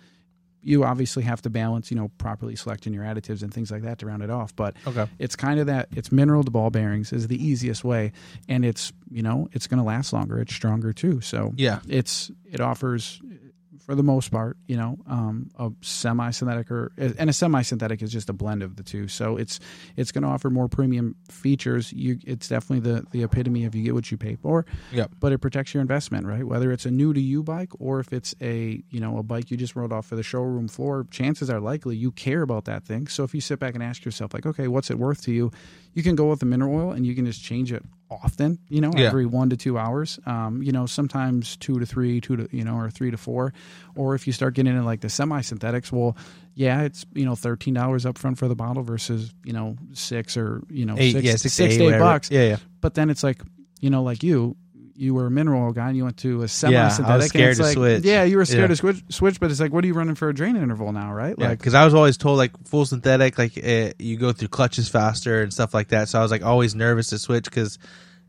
You obviously have to balance, you know, properly selecting your additives and things like that to round it off. But Okay. it's kind of that it's mineral to ball bearings is the easiest way, and it's you know it's going to last longer. It's stronger too. So Yeah. it's it offers for the most part, you know, um, a semi-synthetic or and a semi-synthetic is just a blend of the two. So it's it's going to offer more premium features. You, it's definitely the the epitome of you get what you pay for. Yep. But it protects your investment, right? Whether it's a new to you bike or if it's a you know a bike you just rolled off for the showroom floor, chances are likely you care about that thing. So if you sit back and ask yourself like, okay, what's it worth to you? You can go with the mineral oil and you can just change it often. You know, Yeah. every one to two hours. Um, you know, sometimes two to three, two to you know, or three to four. Or if you start getting into like the semi synthetics, well, yeah, it's you know thirteen dollars up front for the bottle versus you know six or you know Eight, six, yeah, six, six to to eight bucks. Yeah, yeah. But then it's like you know, like you. You were a mineral oil guy, and you went to a semi-synthetic. Yeah, I was scared to like, switch. Yeah, you were scared Yeah. to switch, switch, but it's like, what are you running for a drain interval now, right? Yeah, Like, because I was always told like full synthetic, like uh you go through clutches faster and stuff like that. So I was like always nervous to switch because,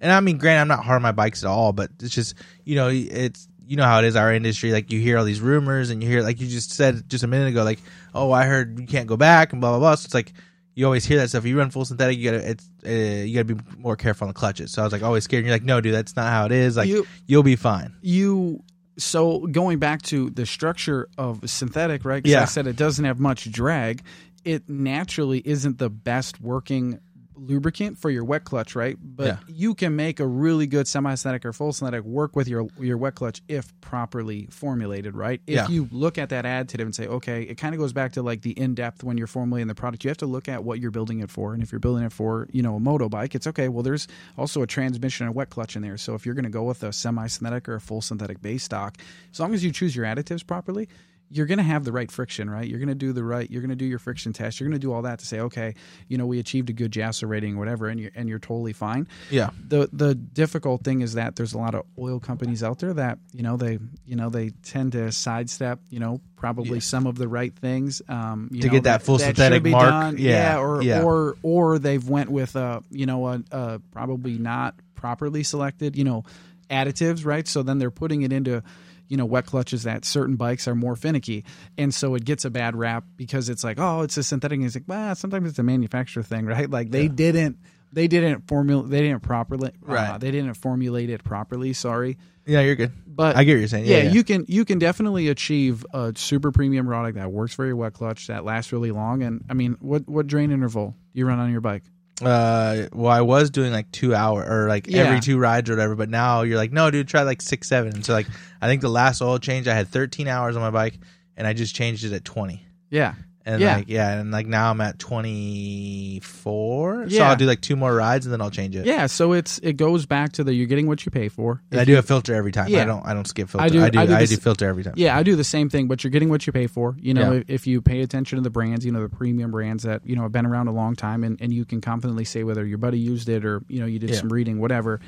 and I mean, granted, I'm not hard on my bikes at all, but it's just you know, it's you know how it is our industry. Like you hear all these rumors and you hear like you just said just a minute ago, like oh I heard you can't go back and blah blah blah. So it's like you always hear that stuff. If You run full synthetic, you gotta it's uh, you gotta be more careful on the clutches. So I was like always scared. And you're like no, dude, that's not how it is. Like You- you'll be fine. you so going back to the structure of synthetic right? Yeah. i said it doesn't have much drag it naturally isn't the best working lubricant for your wet clutch right but Yeah. you can make a really good semi-synthetic or full synthetic work with your your wet clutch if properly formulated right if Yeah. you look at that additive and say okay it kind of goes back to like the in-depth when you're formulating the product you have to look at what you're building it for and if you're building it for you know a moto bike it's okay well there's also a transmission and wet clutch in there so if you're going to go with a semi-synthetic or a full synthetic base stock as long as you choose your additives properly you're going to have the right friction, right? You're going to do the right, you're going to do your friction test. You're going to do all that to say, okay, you know, we achieved a good JASO rating or whatever, and you're, and you're totally fine. Yeah. The, the difficult thing is that there's a lot of oil companies out there that, you know, they, you know, they tend to sidestep, you know, probably Yeah. some of the right things, um, you To know, get that full should synthetic be mark. done. Yeah. or, Yeah. or, or they've went with, a, you know, a, a probably not properly selected, you know, additives, right? So then they're putting it into, you know, wet clutches that certain bikes are more finicky. And so it gets a bad rap because it's like, oh, it's a synthetic. And it's like, well, sometimes it's a manufacturer thing, right? Like they Yeah. didn't, they didn't formulate, they didn't properly, uh, Right. they didn't formulate it properly. Sorry. Yeah, you're good. But I get what you're saying. yeah, Yeah, yeah. you can you can definitely achieve a super premium product that works for your wet clutch that lasts really long. And I mean, what what drain interval do you run on your bike? Uh, well, I was doing like two hour or like Yeah. every two rides or whatever, but now you're like, no, dude, try like six, seven. And so like, I think the last oil change, I had 13 hours on my bike, and I just changed it at 20. Yeah, And Yeah. like, yeah, and like now I'm at 24. yeah. So I'll do like two more rides and then I'll change it. yeah. So it's it goes back to the you're getting what you pay for. And I do you- a filter every time. Yeah. I don't. I don't skip filter. I do-. I do. I do I do filter every time. Yeah, I do the same thing, but you're getting what you pay for. You know, Yeah. if, if you pay attention to the brands, you know, the premium brands that, you know, have been around a long time and, and you can confidently say whether your buddy used it or, you know, you did some reading, whatever.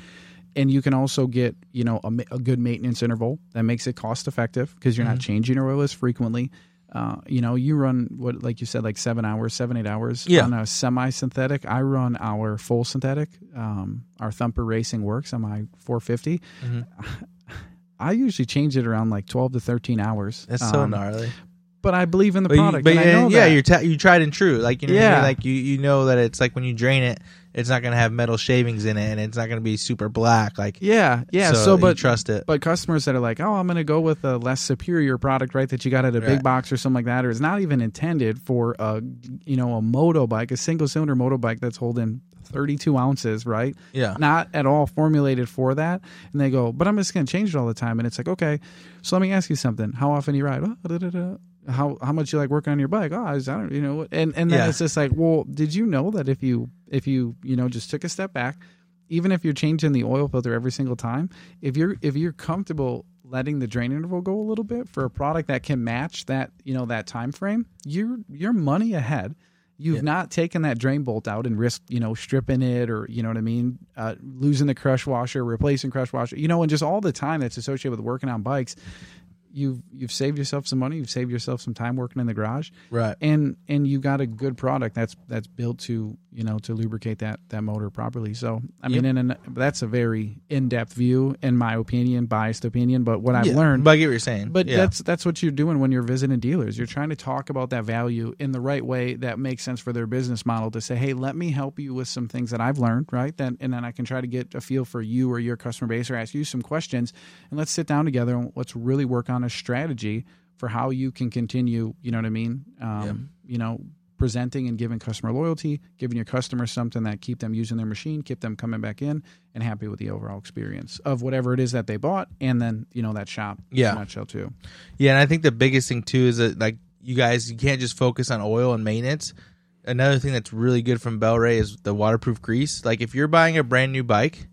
And you can also get, you know, a, a good maintenance interval that makes it cost effective because you're not Mm-hmm. changing your oil as frequently. Uh, you know, you run what, like you said, like seven hours, seven, eight hours Yeah. on a semi synthetic. I run our full synthetic, um, our Thumper Racing Works on my 450. Mhm. I usually change it around like 12 to 13 hours. That's so Um, gnarly. but I believe in the But, you, product. but and I yeah, know yeah, you're ta- you tried and true. Like you know, Yeah. like you you know that it's like when you drain it, it's not gonna have metal shavings in it, and it's not gonna be super black. Like yeah, yeah. So, so, but trust it. but customers that are like, oh, I'm going to go with a less superior product, right? That you got at a big box or something like that, or it's not even intended for a you know a moto bike, a single cylinder moto bike that's holding 32 ounces, right? Yeah. Not at all formulated for that. And they go, but I'm just going to change it all the time. And it's like, okay, so let me ask you something. How often do you ride? Oh. How how much you like working on your bike? Oh, I was- I don't, you know, what- and and then Yeah. it's just like, well, did you know that if you if you you know just took a step back, even if you're changing the oil filter every single time, if you're if you're comfortable letting the drain interval go a little bit for a product that can match that you know that time frame, you're you're money ahead. You've Yeah. not taken that drain bolt out and risked, you know, stripping it or you know what I mean, uh, losing the crush washer, replacing crush washer, you know, and just all the time that's associated with working on bikes. You've you've saved yourself some money. You've saved yourself some time working in the garage Right. and and you got a good product that's that's built to you know to lubricate that that motor properly so i mean Yep. in that's a very in-depth view in my opinion biased opinion but what i've Yeah, learned But I get what you're saying. but yeah. that's that's what you're doing when you're visiting dealers you're trying to talk about that value in the right way that makes sense for their business model to say hey let me help you with some things that i've learned right then and then i can try to get a feel for you or your customer base or ask you some questions and let's sit down together and let's really work on a strategy for how you can continue you know what i mean um, you know presenting and giving customer loyalty giving your customers something that keep them using their machine keep them coming back in and happy with the overall experience of whatever it is that they bought and then you know that shop in a Yeah. nutshell too Yeah, and I think the biggest thing too is that like you guys, you can't just focus on oil and maintenance. Another thing that's really good from Bel-Ray is the waterproof grease. Like if you're buying a brand new bike,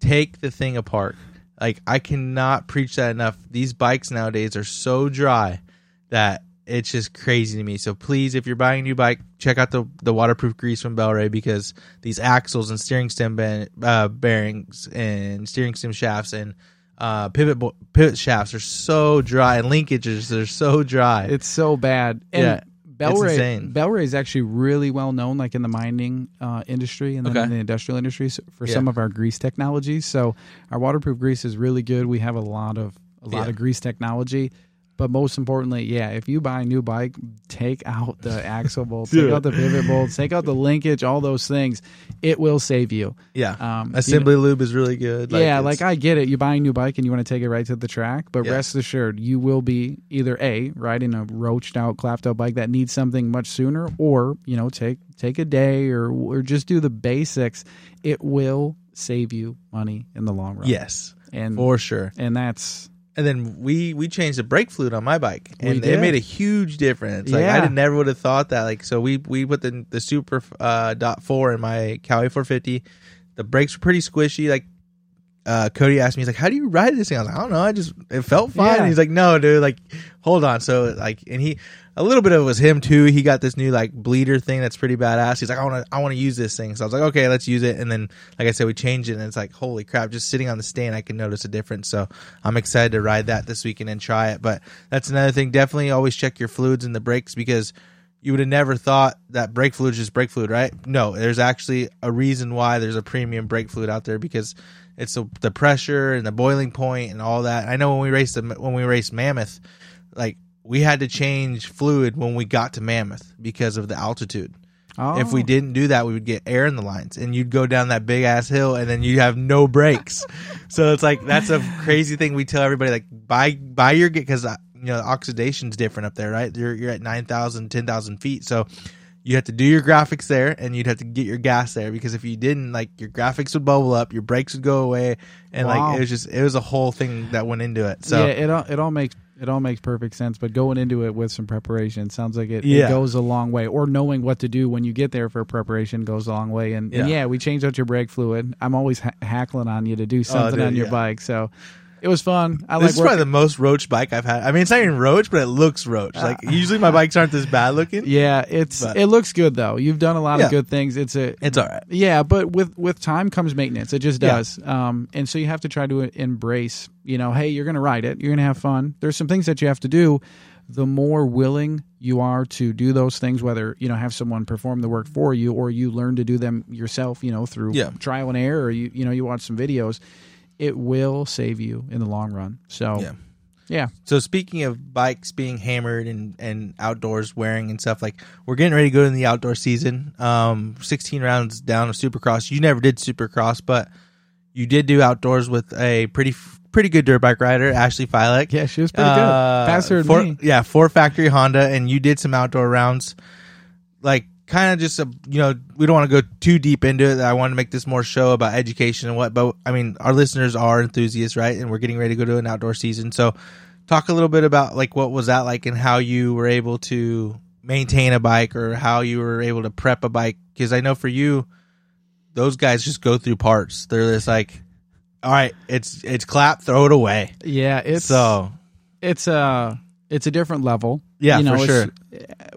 take the thing apart. Like I cannot preach that enough. These bikes nowadays are so dry that it's just crazy to me. So please, if you're buying a new bike, check out the the waterproof grease from Bel-Ray because these axles and steering stem ben, uh, bearings and steering stem shafts and uh, pivot bo- pivot shafts are so dry and linkages are so dry. It's so bad. And Yeah, Bel-Ray, insane. Bel-Ray is actually really well known, like in the mining uh, industry and then Okay. in the industrial industries for Yeah. some of our grease technologies. So our waterproof grease is really good. We have a lot of a lot Yeah. of grease technology. But most importantly, yeah, if you buy a new bike, take out the axle bolts, take out the pivot bolts, take out the linkage, all those things. It will save you. yeah, Um, assembly lube is really good. yeah, like I get it. You buy a new bike and you want to take it right to the track, but Yeah. rest assured, you will be either a riding a roached out, clapped out bike that needs something much sooner, or you know take take a day or or just do the basics. It will save you money in the long run. yes, and for sure. and that's And then we we changed the brake fluid on my bike, and it made a huge difference. Like I Yeah. did never would have thought that. Like so, we we put the the super uh, dot four in my Cali 450. The brakes were pretty squishy. Like uh, Cody asked me, he's like, "How do you ride this thing?" I was like, "I don't know. I just it felt fine." Yeah. He's like, "No, dude. Like, hold on." So like, and he a little bit of it was him too. He got this new like bleeder thing that's pretty badass. He's like, "I want to, I want to use this thing." So I was like, "Okay, let's use it." And then, like I said, we changed it, and it's like, holy crap! Just sitting on the stand, I can notice a difference. So I'm excited to ride that this weekend and try it. But that's another thing. Definitely always check your fluids and the brakes because you would have never thought that brake fluid is just brake fluid, right? No, there's actually a reason why there's a premium brake fluid out there because it's the, the pressure and the boiling point and all that. I know when we raced the, when we raced Mammoth, like we had to change fluid when we got to Mammoth because of the altitude. Oh. If we oh. didn't do that, we would get air in the lines, and you'd go down that big ass hill, and then you have no brakes. so it's like that's a crazy thing we tell everybody: like buy buy your because uh, you know oxidation's different up there, right? You're you're at 9,000, 10,000 feet, so you have to do your graphics there, and you'd have to get your gas there because if you didn't, like your graphics would bubble up, your brakes would go away, and Wow. like it was just it was a whole thing that went into it. So yeah, it all it all makes it all makes perfect sense. But going into it with some preparation sounds like it, Yeah. it goes a long way. Or knowing what to do when you get there for preparation goes a long way. And yeah, and Yeah. we changed out your brake fluid. I'm always ha- hackling on you to do oh, something dude, on your yeah. bike, so it was fun. I this like is probably working. the most roach bike I've had. I mean, it's not even roach, but it looks roach. Like usually my bikes aren't this bad looking. yeah, it's But- it looks good though. You've done a lot Yeah. of good things. It's a It's all right. Yeah, but with with time comes maintenance. It just Yeah. does. Um, and so you have to try to embrace. You know, hey, you're going to ride it. You're going to have fun. There's some things that you have to do. The more willing you are to do those things, whether you know have someone perform the work for you or you learn to do them yourself, you know, through Yeah. trial and error, or you you know you watch some videos, it will save you in the long run. So Yeah. yeah, So speaking of bikes being hammered and, and outdoors wearing and stuff, like we're getting ready to go in the outdoor season. Um, 16 rounds down of Supercross. You never did Supercross, but you did do outdoors with a pretty pretty good dirt bike rider, Ashley Fiolek. yeah, she was pretty Uh, good, faster than four, me. Yeah, four factory Honda, and you did some outdoor rounds. Like, kind of just a you know, we don't want to go too deep into it. I want to make this more show about education and what, but I mean, our listeners are enthusiasts, right? And we're getting ready to go to an outdoor season, so talk a little bit about like what was that like and how you were able to maintain a bike or how you were able to prep a bike because I know for you, those guys just go through parts. They're just like. All right, it's it's clap, throw it away. Yeah, it's so it's a it's a different level. Yeah, you know, for it's-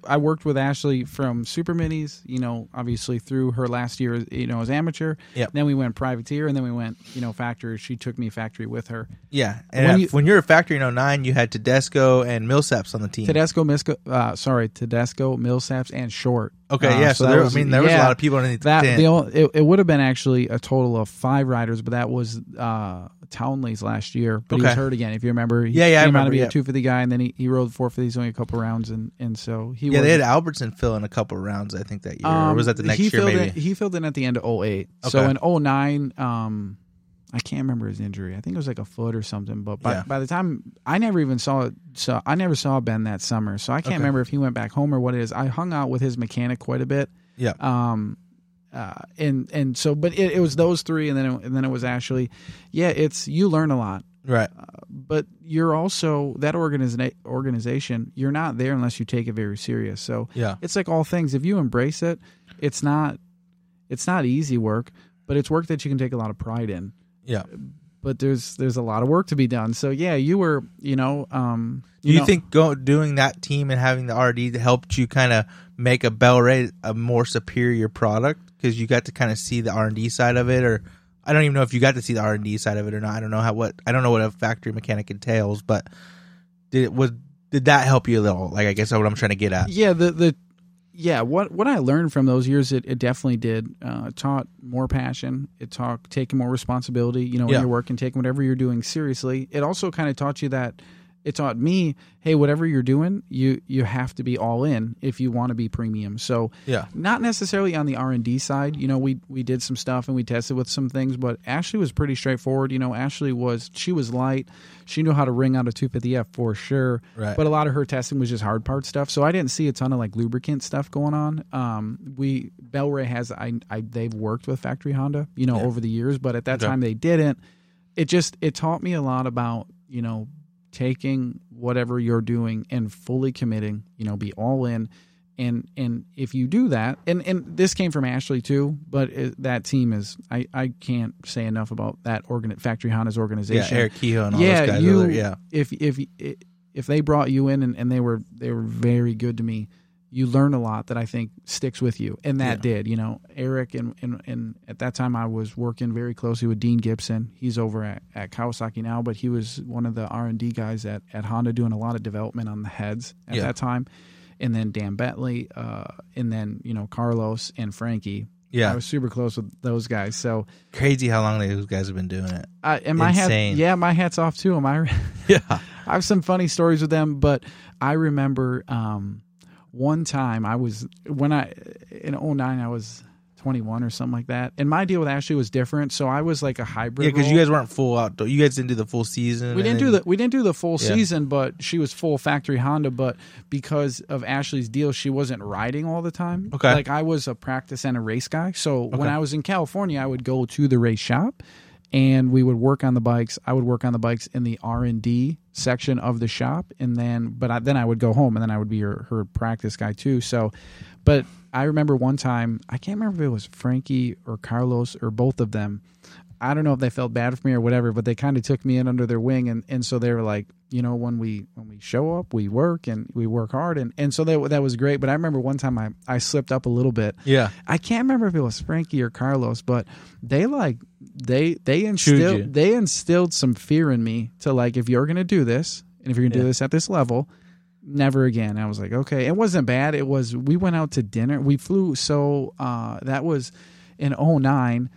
I worked with Ashley from Super Minis, you know, obviously through her last year, you know, as amateur. Yep. Then we went privateer, and then we went, you know, factory. She took me factory with her. Yeah, and When you- when you were factory in 09, you had Tedesco and Millsaps on the team. Tedesco, Misco, uh, sorry, Tedesco, Millsaps, and Short. okay, Uh, yeah. So, there, was- I mean, there was a lot of people underneath That the only, it, it would have been actually a total of five riders, but that was uh, Townley's last year. But he was hurt again. If you remember, he Yeah, yeah, I came out remember, to be yeah. a two fifty guy, and then he, he rode four fifties only a couple rounds, and and so he yeah, they had Albertson fill in a couple rounds, I think that year. or was that the next Um, he year? filled Maybe. In, he filled in at the end of 08. So in 09, um, I can't remember his injury. I think it was like a foot or something. But by, Yeah. by the time I never even saw it, so I never saw Ben that summer. So I can't Okay. remember if he went back home or what it is. I hung out with his mechanic quite a bit. yeah, Um, uh, and and so, but it, it was those three, and then it, and then it was Ashley. Yeah, it's you learn a lot right. but you're also that organiza- organization you're not there unless you take it very serious so Yeah. it's like all things if you embrace it it's not it's not easy work but it's work that you can take a lot of pride in Yeah. but there's there's a lot of work to be done so yeah you were you know um Do you know- think go, doing that team and having the RD helped you kind of make a Bel-Ray a more superior product because you got to kind of see the R and D side of it, or I don't even know if you got to see the R and D side of it or not. I don't know how what I don't know what a factory mechanic entails, but did it was did that help you a little? Like I guess that's what I'm trying to get at. yeah the the yeah what what i learned from those years it, it definitely did uh, it taught more passion it taught taking more responsibility you know in Yeah. your work and taking whatever you're doing seriously it also kind of taught you that it taught me hey whatever you're doing you you have to be all in if you want to be premium so Yeah. not necessarily on the r&d side you know we we did some stuff and we tested with some things but ashley was pretty straightforward you know ashley was she was light she knew how to ring out a 250f for sure Right. but a lot of her testing was just hard part stuff so i didn't see a ton of like lubricant stuff going on um we Bel-Ray has i, I they've worked with factory honda you know Yeah. over the years but at that Okay. time they didn't it just it taught me a lot about you know taking whatever you're doing and fully committing you know be all in and and if you do that, and and this came from Ashley too, but it, that team is I I can't say enough about that organ factory Honda's organization. Yeah. Eric Kehoe and all yeah, those guys. you there, yeah, if if if they brought you in and, and they were they were very good to me, you learn a lot that I think sticks with you, and that did. You know, Eric and, and and at that time I was working very closely with Dean Gibson. He's over at, at Kawasaki now, but he was one of the R and D guys at at Honda doing a lot of development on the heads at Yeah. that time. And then Dan Bentley, uh, and then you know Carlos and Frankie. yeah. I was super close with those guys. So, Crazy how long those guys have been doing it. uh, and my hat, yeah, my hat's off to them. I? Yeah, I have some funny stories with them, but I remember um, one time I was when I in 09 I was 21 or something like that. And my deal with Ashley was different, so I was like a hybrid. yeah, because you guys weren't full outdoor. You guys didn't do the full season. we didn't do the we didn't do the full Yeah. season, but she was full factory Honda. But because of Ashley's deal, she wasn't riding all the time. Okay. like I was a practice and a race guy. So when I was in California, I would go to the race shop, and we would work on the bikes. I would work on the bikes in the R and D section of the shop, and then but I, then I would go home, and then I would be her, her practice guy too. So, but I remember one time I can't remember if it was Frankie or Carlos or both of them. I don't know if they felt bad for me or whatever, but they kind of took me in under their wing, and, and so they were like, you know, when we when we show up, we work and we work hard, and, and so that that was great. But I remember one time I I slipped up a little bit. Yeah, I can't remember if it was Frankie or Carlos, but they like they they instilled they instilled some fear in me to like if you're gonna do this and if you're gonna Yeah. do this at this level, never again. I was like, okay, it wasn't bad. It was we went out to dinner. We flew so uh that was in 09.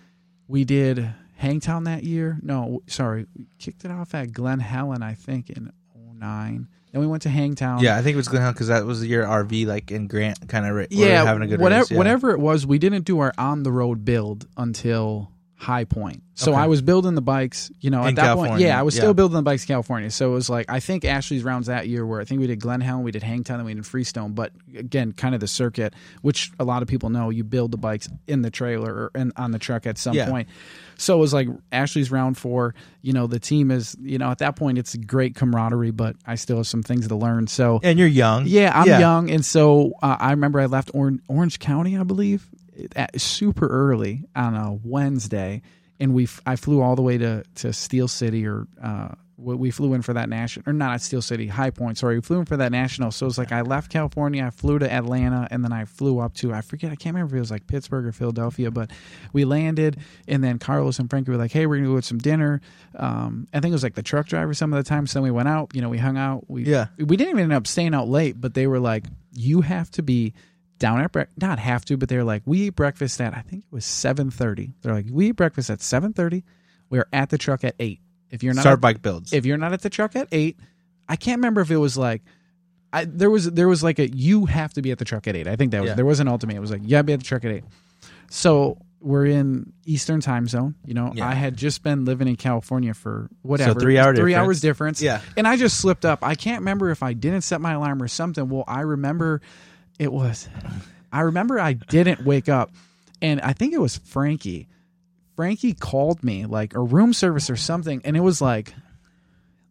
We did Hangtown that year. No, sorry, we kicked it off at Glen Helen, I think, in 09. Then we went to Hangtown. yeah. I think it was Glen Helen because that was the year RV like in Grant kind of yeah, having a good whatever race, yeah. whatever it was, we didn't do our on the road build until High Point. So Okay. I was building the bikes, you know, In at that point, yeah, I was yeah. still building the bikes in California. So it was like I think Ashley's rounds that year where I think we did Glen Helen, we did Hangtown, and we did Freestone. But again, kind of the circuit, which a lot of people know, you build the bikes in the trailer or in, on the truck at some Yeah. point. So it was like Ashley's round four. You know, the team is, you know, at that point it's great camaraderie, but I still have some things to learn. So and you're young. yeah, I'm Yeah. young, and so uh, I remember I left Orange, Orange County, I believe, at super early on a Wednesday, and we f- I flew all the way to to Steel City or. Uh, we we flew in for that national, or not at Steel City, High Point. Sorry, we flew in for that national. So it was like I left California, I flew to Atlanta, and then I flew up to I forget, I can't remember if it was like Pittsburgh or Philadelphia, but we landed, and then Carlos and Frankie were like, "Hey, we're gonna go get some dinner." Um, I think it was like the truck driver some of the time. So then we went out, you know, we hung out, we Yeah. we didn't even end up staying out late, but they were like, "You have to be down at bre- not have to, but they're like, we eat breakfast at I think it was seven thirty. They're like, we eat breakfast at seven thirty. We're at the truck at eight. If you're not Start at, bike builds. if you're not at the truck at eight, I can't remember if it was like." I, there was there was like a you have to be at the truck at eight. I think that was Yeah. there was an ultimate. It was like you gotta be at the truck at eight. So we're in Eastern time zone. You know, Yeah. I had just been living in California for whatever three hour three difference. hours difference. Yeah. and I just slipped up. I can't remember if I didn't set my alarm or something. Well, I remember it was. I remember I didn't wake up, and I think it was Frankie. Frankie called me like a room service or something, and it was like.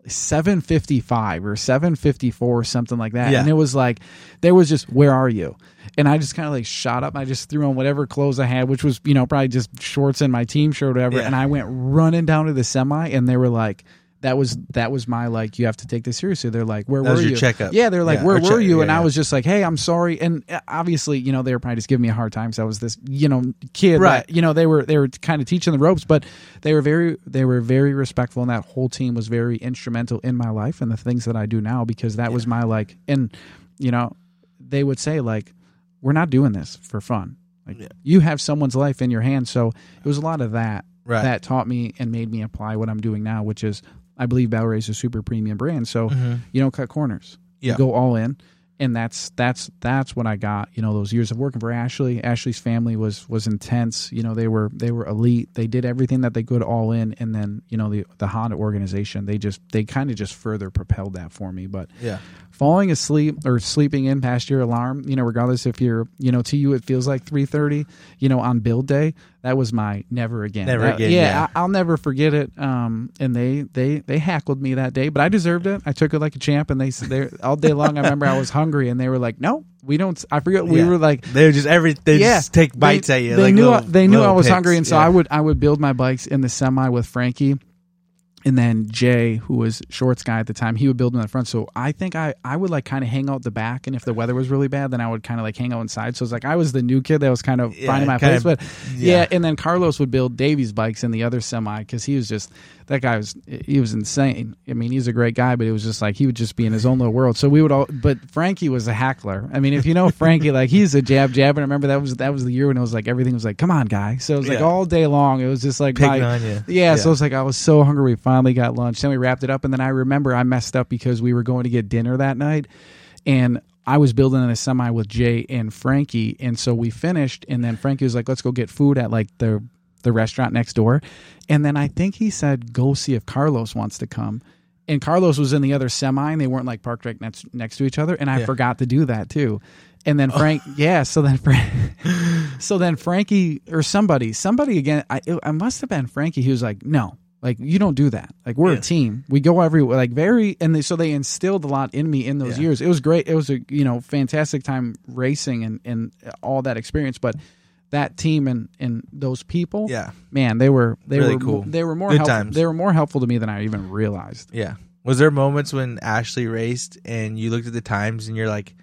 755 or 754 or something like that Yeah. and it was like there was just where are you and i just kind of like shot up i just threw on whatever clothes i had which was you know probably just shorts and my team shirt or whatever Yeah. and i went running down to the semi and they were like that was that was my like you have to take this seriously. They're like where That were was your you? checkup. yeah they're like Yeah, where were check- you? Yeah, and i was just like hey i'm sorry. And uh, obviously you know they were probably just giving me a hard time. So i was this you know kid Right. that, you know they were they were kind of teaching the ropes but they were very they were very respectful and that whole team was very instrumental in my life and the things that i do now because that was my like and you know they would say like we're not doing this for fun. Like Yeah. you have someone's life in your hands. So it was a lot of that Right. that taught me and made me apply what i'm doing now which is i believe Bel-Ray is a super premium brand so Mhm. you don't cut corners Yeah. you go all in and that's that's that's what I got. You know, those years of working for Ashley. Ashley's family was was intense. You know, they were they were elite. They did everything that they could all in, and then you know the the Honda organization. They just they kind of just further propelled that for me. But Yeah. falling asleep or sleeping in past your alarm, you know, regardless if you're, you know, to you it feels like 3:30, you know, on build day, that was my never again. Never That- again, Yeah, yeah. I, I'll never forget it. Um and they they they hackled me that day, but I deserved it. I took it like a champ and they they all day long I remember I was hungry and they were like, "No, we don't. I forget. We Yeah. were like, They just every they yeah, just take bites they, at you. They like knew little- they knew I was picks. hungry, and so Yeah. I would I would build my bikes in the semi with Frankie, and then Jay, who was shorts guy at the time, he would build them in the front. So I think I I would like kind of hang out the back, and if the weather was really bad, then I would kind of like hang out inside. So it's like I was the new kid that was kind of Yeah, finding my place. of- But yeah. yeah. and then Carlos would build Davi's bikes in the other semi because he was just that guy was he was insane. I mean, he's a great guy, but it was just like he would just be in his own little world. So we would all, but Frankie was a hackler. I mean, if you know Frankie, like he's a jab jab. And I remember that was that was the year when it was like everything was like, come on, guy. So it was like Yeah. all day long. It was just like my- you. yeah, so it was like I was so hungry. We finally got lunch. Then we wrapped it up, and then I remember I messed up because we were going to get dinner that night, and I was building in a semi with Jay and Frankie, and so we finished, and then Frankie was like, "Let's go get food at like the the restaurant next door," and then I think he said, "Go see if Carlos wants to come." And Carlos was in the other semi, and they weren't like parked right next next to each other. And I Yeah. forgot to do that too. And then oh. Frank, yeah. So then Frank, so then Frankie or somebody, somebody again. I it, I must have been Frankie. He was like, "No, like you don't do that. Like we're Yeah. a team. We go everywhere. Like very." And they, so they instilled a lot in me in those Yeah. years. It was great. It was a you know fantastic time racing and and all that experience. But that team and and those people, Yeah. man, they were they Really were cool. They were more Good helpful. times. They were more helpful to me than I even realized. Yeah. Was there moments when Ashley raced and you looked at the times and you're like,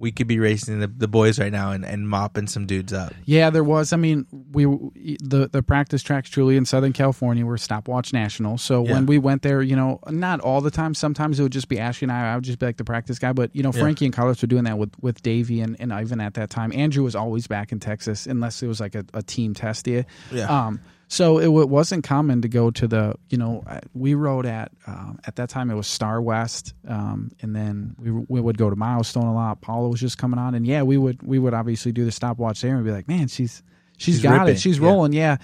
we could be racing the, the boys right now and, and mopping some dudes up? Yeah, there was. I mean, we the the practice tracks truly in Southern California were stopwatch national. So Yeah. when we went there, you know, not all the time. Sometimes it would just be Ashley and I. I would just be like the practice guy. But you know, Yeah. Frankie and Carlos were doing that with with Davi and, and Ivan at that time. Andrew was always back in Texas unless it was like a, a team test year. Yeah. Um, so it w- wasn't common to go to the, you know, we rode at, um, at that time it was Star West. Um, and then we, we would go to Milestone a lot. Paula was just coming on and yeah, we would, we would obviously do the stopwatch there and be like, man, she's, she's She's got ripping. it. She's Yeah. rolling. Yeah.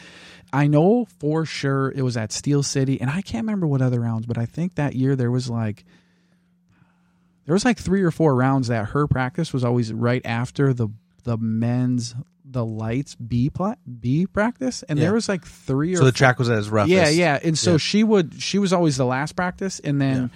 I know for sure it was at Steel City and I can't remember what other rounds, but I think that year there was like, there was like three or four rounds that her practice was always right after the the men's the lights B pla- B practice, and Yeah. there was like three or So the track was at its roughest. yeah, yeah. And so Yeah. she would she was always the last practice, and then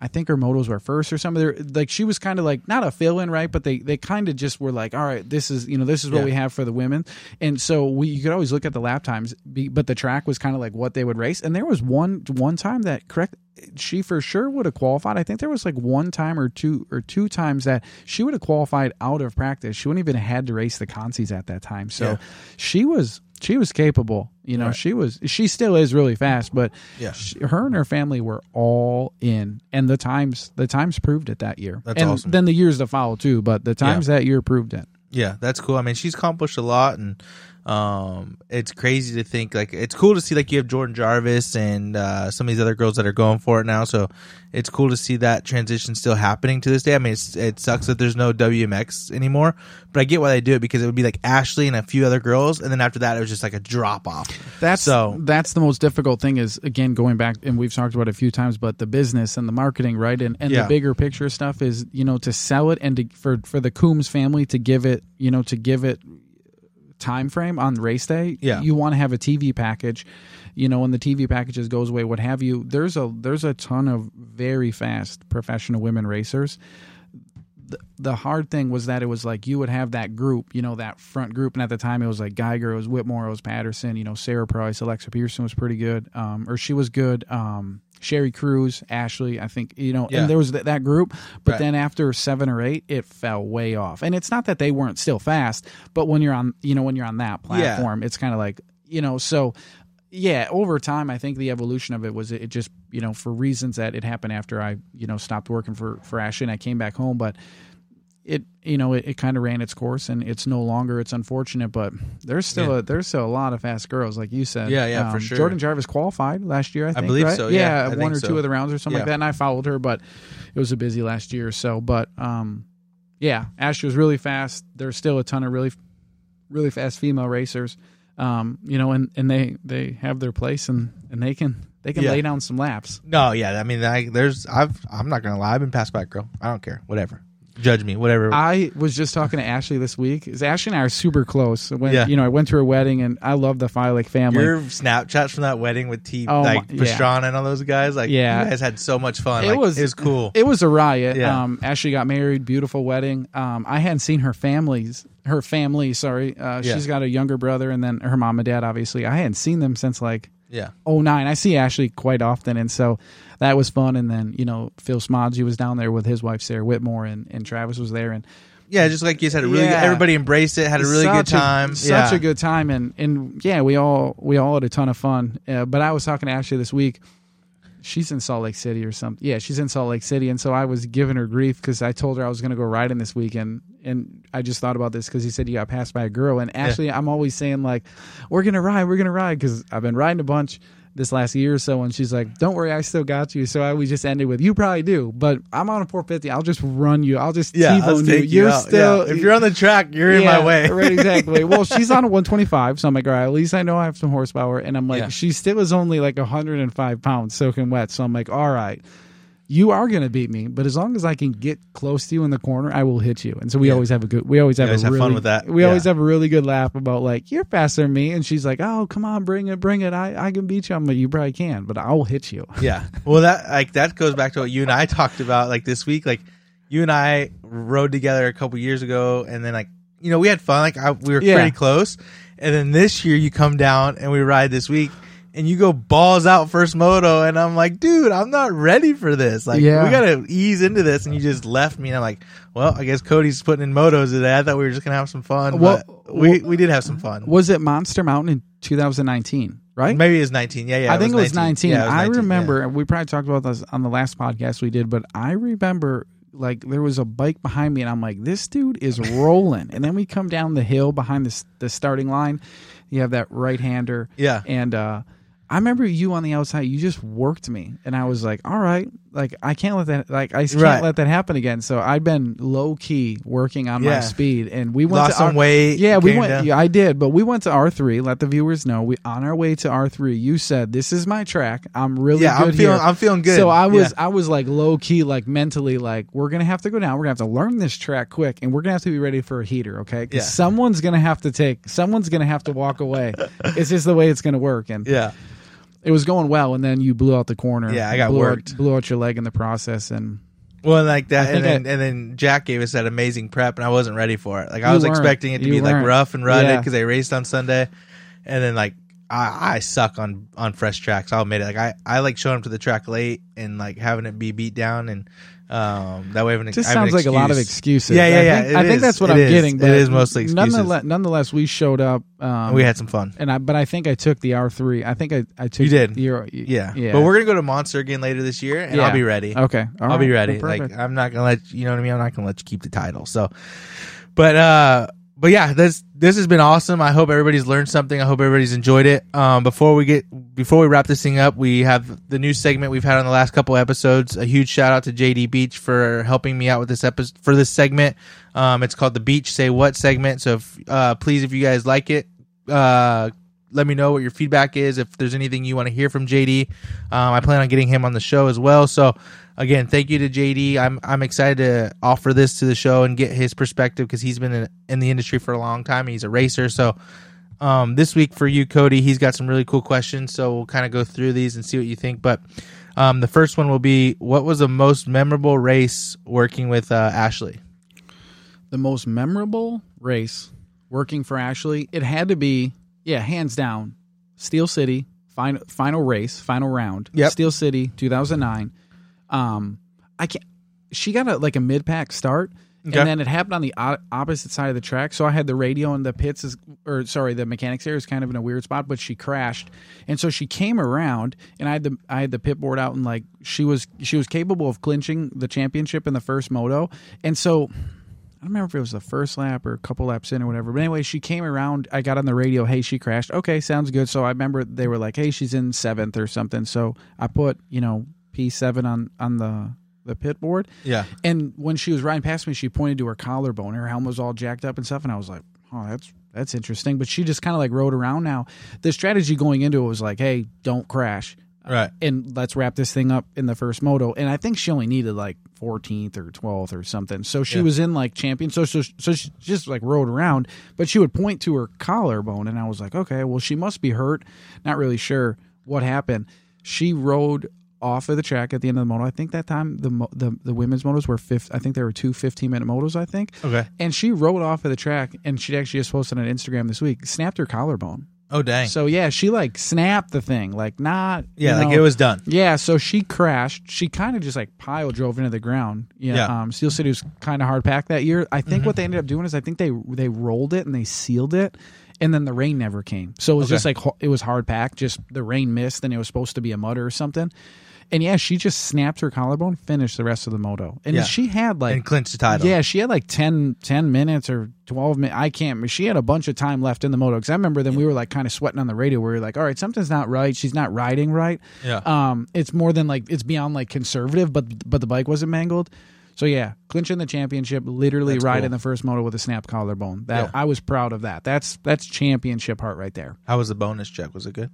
I think her motos were first or something. They're, like she was kind of like not a fill in, right? But they they kind of just were like, all right, this is you know this is what Yeah. we have for the women, and so we you could always look at the lap times, be, but the track was kind of like what they would race. And there was one one time that correct she for sure would have qualified. I think there was like one time or two or two times that she would have qualified out of practice. She wouldn't even have had to race the consies at that time. So Yeah. she was she was capable. You know, Right. she was she still is really fast, but Yeah. she, her and her family were all in, and the times the times proved it that year. That's and awesome. Then the years to follow too, but the times that year proved it. Yeah, that's cool. I mean, she's accomplished a lot, and um, it's crazy to think like it's cool to see like you have Jordan Jarvis and uh, some of these other girls that are going for it now. So it's cool to see that transition still happening to this day. I mean, it's, it sucks that there's no WMX anymore, but I get why they do it because it would be like Ashley and a few other girls, and then after that it was just like a drop off. That's So- that's the most difficult thing is again going back and we've talked about it a few times, but the business and the marketing, right, and and Yeah. the bigger picture stuff is you know to sell it and to, for for the Coombs family to give it you know to give it time frame on race day Yeah. you want to have a tv package you know when the tv packages goes away what have you there's a there's a ton of very fast professional women racers the, the hard thing was that it was like you would have that group, you know, that front group, and at the time it was like Gieger, it was Whitmore, it was Patterson, you know, Sarah Price, Alexa Pearson was pretty good, um, or she was good. Um, Sherri Cruse, Ashley, I think you know, Yeah. and there was that, that group. But Right. then after seven or eight, it fell way off. And it's not that they weren't still fast, but when you're on, you know, when you're on that platform, it's kind of like you know, so yeah, over time, I think the evolution of it was it just you know for reasons that it happened after I you know stopped working for for Ashley and I came back home, but it you know it, it kind of ran its course and it's no longer it's unfortunate, but there's still Yeah. a there's still a lot of fast girls like you said. Um, Yeah, yeah, for sure. Jordan Jarvis qualified last year, I think. believe right? so, yeah, I one or so. two of the rounds or something like that, and I followed her, but it was a busy last year or so. But um, yeah, Ashley was really fast. There's still a ton of really really fast female racers um, you know, and, and they, they have their place and, and they can they can Yeah. lay down some laps. No, yeah, I mean, I, there's I've I'm not gonna lie, I've been passed by a girl. I don't care, whatever. judge me, whatever. I was just talking to Ashley this week. Is Ashley and I are super close. When Yeah. you know, I went to her wedding, and I love the Fiolek family. Your Snapchats from that wedding with T, Oh, like my- yeah. Pastrana and all those guys, like Yeah. you guys had so much fun. It Like, was- it was cool. It was a riot. Yeah. Um, Ashley got married, beautiful wedding. Um, I hadn't seen her families, her family. Sorry, uh, Yeah. she's got a younger brother, and then her mom and dad. Obviously, I hadn't seen them since like yeah, oh nine. I see Ashley quite often, and so that was fun. And then you know Phil Smage was down there with his wife Sarah Whitmore, and, and Travis was there, and yeah. Just like you said, a really Yeah. everybody embraced it, had a really good such a- time. such yeah. a good time, and and yeah, we all we all had a ton of fun. Uh, but I was talking to Ashley this week. She's in Salt Lake City or something. Yeah, she's in Salt Lake City, and so I was giving her grief because I told her I was going to go riding this weekend, and I just thought about this because he said you got passed by a girl, and Ashley, I'm always saying like, we're gonna ride, we're gonna ride because I've been riding a bunch this last year or so, and she's like, don't worry, I still got you. So I we just ended with you probably do, but I'm on a 450. I'll just run you. I'll just yeah, T-bone you. You're still Yeah. If you're on the track, you're in my way. right, exactly. Well, she's on a 125, so I'm like, all right, at least I know I have some horsepower. And I'm like, Yeah. she still is only like 105 pounds soaking wet. So I'm like, all right, you are going to beat me, but as long as I can get close to you in the corner, I will hit you. And so we Yeah. always have a good, we always have always a have really, fun with that. We Yeah. always have a really good laugh about like, you're faster than me. And she's like, oh, come on, bring it, bring it. I, I can beat you. I'm like, you probably can, but I'll hit you. Yeah. Well, that like that goes back to what you and I talked about like this week. Like you and I rode together a couple years ago, and then like you know we had fun. Like I, we were Yeah. pretty close, and then this year you come down and we ride this week. And you go balls out first moto, and I'm like, dude, I'm not ready for this. Like, Yeah. we gotta ease into this. And you just left me, and I'm like, well, I guess Cody's putting in motos today. I thought we were just gonna have some fun, Well- but we we did have some fun. Was it Monster Mountain in 2019, right? Maybe it was 19. Yeah, yeah. I think it was 19. Yeah, it was I 19, remember, yeah. we probably talked about this on the last podcast we did, but I remember like there was a bike behind me, and I'm like, this dude is rolling. and then we come down the hill behind the the starting line. You have that right hander, Yeah. and uh, I remember you on the outside. You just worked me, and I was like, all right, like I can't let that, like I can't Right. let that happen again. So I've been low key working on my speed, and we went Lost to some our- weight. yeah, we went. down. Yeah, I did, but we went to R three. Let the viewers know. We on our way to R three. You said this is my track. I'm really Yeah, good I'm feeling. here. I'm feeling good. So I was, Yeah. I was like low key, like mentally, like we're gonna have to go down. We're gonna have to learn this track quick, and we're gonna have to be ready for a heater. Okay, 'Cause Yeah. someone's gonna have to take. Someone's gonna have to walk away. it's just the way it's gonna work, and Yeah. It was going well. And then you blew out the corner. Yeah, I got blew worked. Out, blew out your leg in the process, and Well, and like that, and then, and then Jack gave us that amazing prep, and I wasn't ready for it. Like I was weren't. expecting it to You be like weren't. rough and Yeah. because they raced on Sunday, and then like I, I suck on on fresh tracks. I'll admit it. Like I, I like showing up to the track late and like having it be beat down, and um that way I have an, It just I have sounds like a lot of excuses. Yeah, yeah, I yeah, Think, I think that's what It I'm is. getting. It But is mostly excuses. Nonetheless, nonetheless, we showed up. Um, we had some fun. and I, but I think I took the R three. I think I, I took You did. Your, Yeah. yeah. but we're gonna go to Monster again later this year, and Yeah. I'll be ready. okay. all I'll be ready. Well, like. I'm not gonna let you know what I mean. I'm not gonna let you keep the title. So, but uh, but yeah, this this has been awesome. I hope everybody's learned something. I hope everybody's enjoyed it. Um, before we get before we wrap this thing up, we have the new segment we've had on the last couple episodes. A huge shout out to JD Beach for helping me out with this episode for this segment. Um, it's called the Beach Say What segment. So if, uh, please, if you guys like it, uh, let me know what your feedback is. If there's anything you want to hear from JD, um, I plan on getting him on the show as well. So again, thank you to JD. I'm I'm excited to offer this to the show and get his perspective because he's been in, in the industry for a long time. He's a racer, so. Um, this week for you, Cody, he's got some really cool questions. So we'll kind of go through these and see what you think. But um, the first one will be, what was the most memorable race working with uh, Ashley? the most memorable race working for Ashley. It had to be, yeah, hands down, Steel City final final race, final round. Yep. Steel City, 2009. Um, I can't. She got a like a mid pack start. Okay. And then it happened on the o- opposite side of the track. So I had the radio in the pits, is, or sorry, the mechanics area is kind of in a weird spot. But she crashed, and so she came around, and I had the I had the pit board out, and like she was she was capable of clinching the championship in the first moto, and so I don't remember if it was the first lap or a couple laps in or whatever. But anyway, she came around. I got on the radio. Hey, she crashed. Okay, sounds good. So I remember they were like, "Hey, she's in seventh or something." So I put you know P seven on on the the pit board. Yeah. And when she was riding past me, she pointed to her collarbone. Her helmet was all jacked up and stuff, and I was like, "Oh, that's that's interesting." But she just kind of like rode around. Now, the strategy going into it was like, "Hey, don't crash." Right. and let's wrap this thing up in the first moto. And I think she only needed like 14th or 12th or something. So she Yeah. was in like champion. So, so, so she just like rode around, but she would point to her collarbone. And I was like, okay, well, she must be hurt. Not really sure what happened. She rode off of the track at the end of the moto. I think that time the the, the women's motos were fifth. I think there were two 15 minute motos, I think. Okay. And she rode off of the track and she actually just posted on Instagram this week, snapped her collarbone. Oh dang. So yeah, she like snapped the thing, like not yeah, you like it was done. yeah, so she crashed. She kind of just like pile drove into the ground. Yeah, Yeah. Um, Steel City was kind of hard packed that year. I think Mhm. what they ended up doing is I think they they rolled it and they sealed it, and then the rain never came. So it was Okay. just like it was hard packed. Just the rain missed, and it was supposed to be a mud or something. And yeah, she just snapped her collarbone, finished the rest of the moto, and Yeah. she had like and clinched the title. yeah, she had like 10, 10 minutes or 12 minutes. I can't. She had a bunch of time left in the moto because I remember then we were like kind of sweating on the radio where we were like, all right, something's not right. She's not riding right. Yeah. Um, It's more than like, it's beyond like conservative, but but the bike wasn't mangled. So yeah, clinching the championship, literally That's riding cool. the first moto with a snap collarbone. That Yeah. I was proud of that. That's that's championship heart right there. How was the bonus check? Was it good?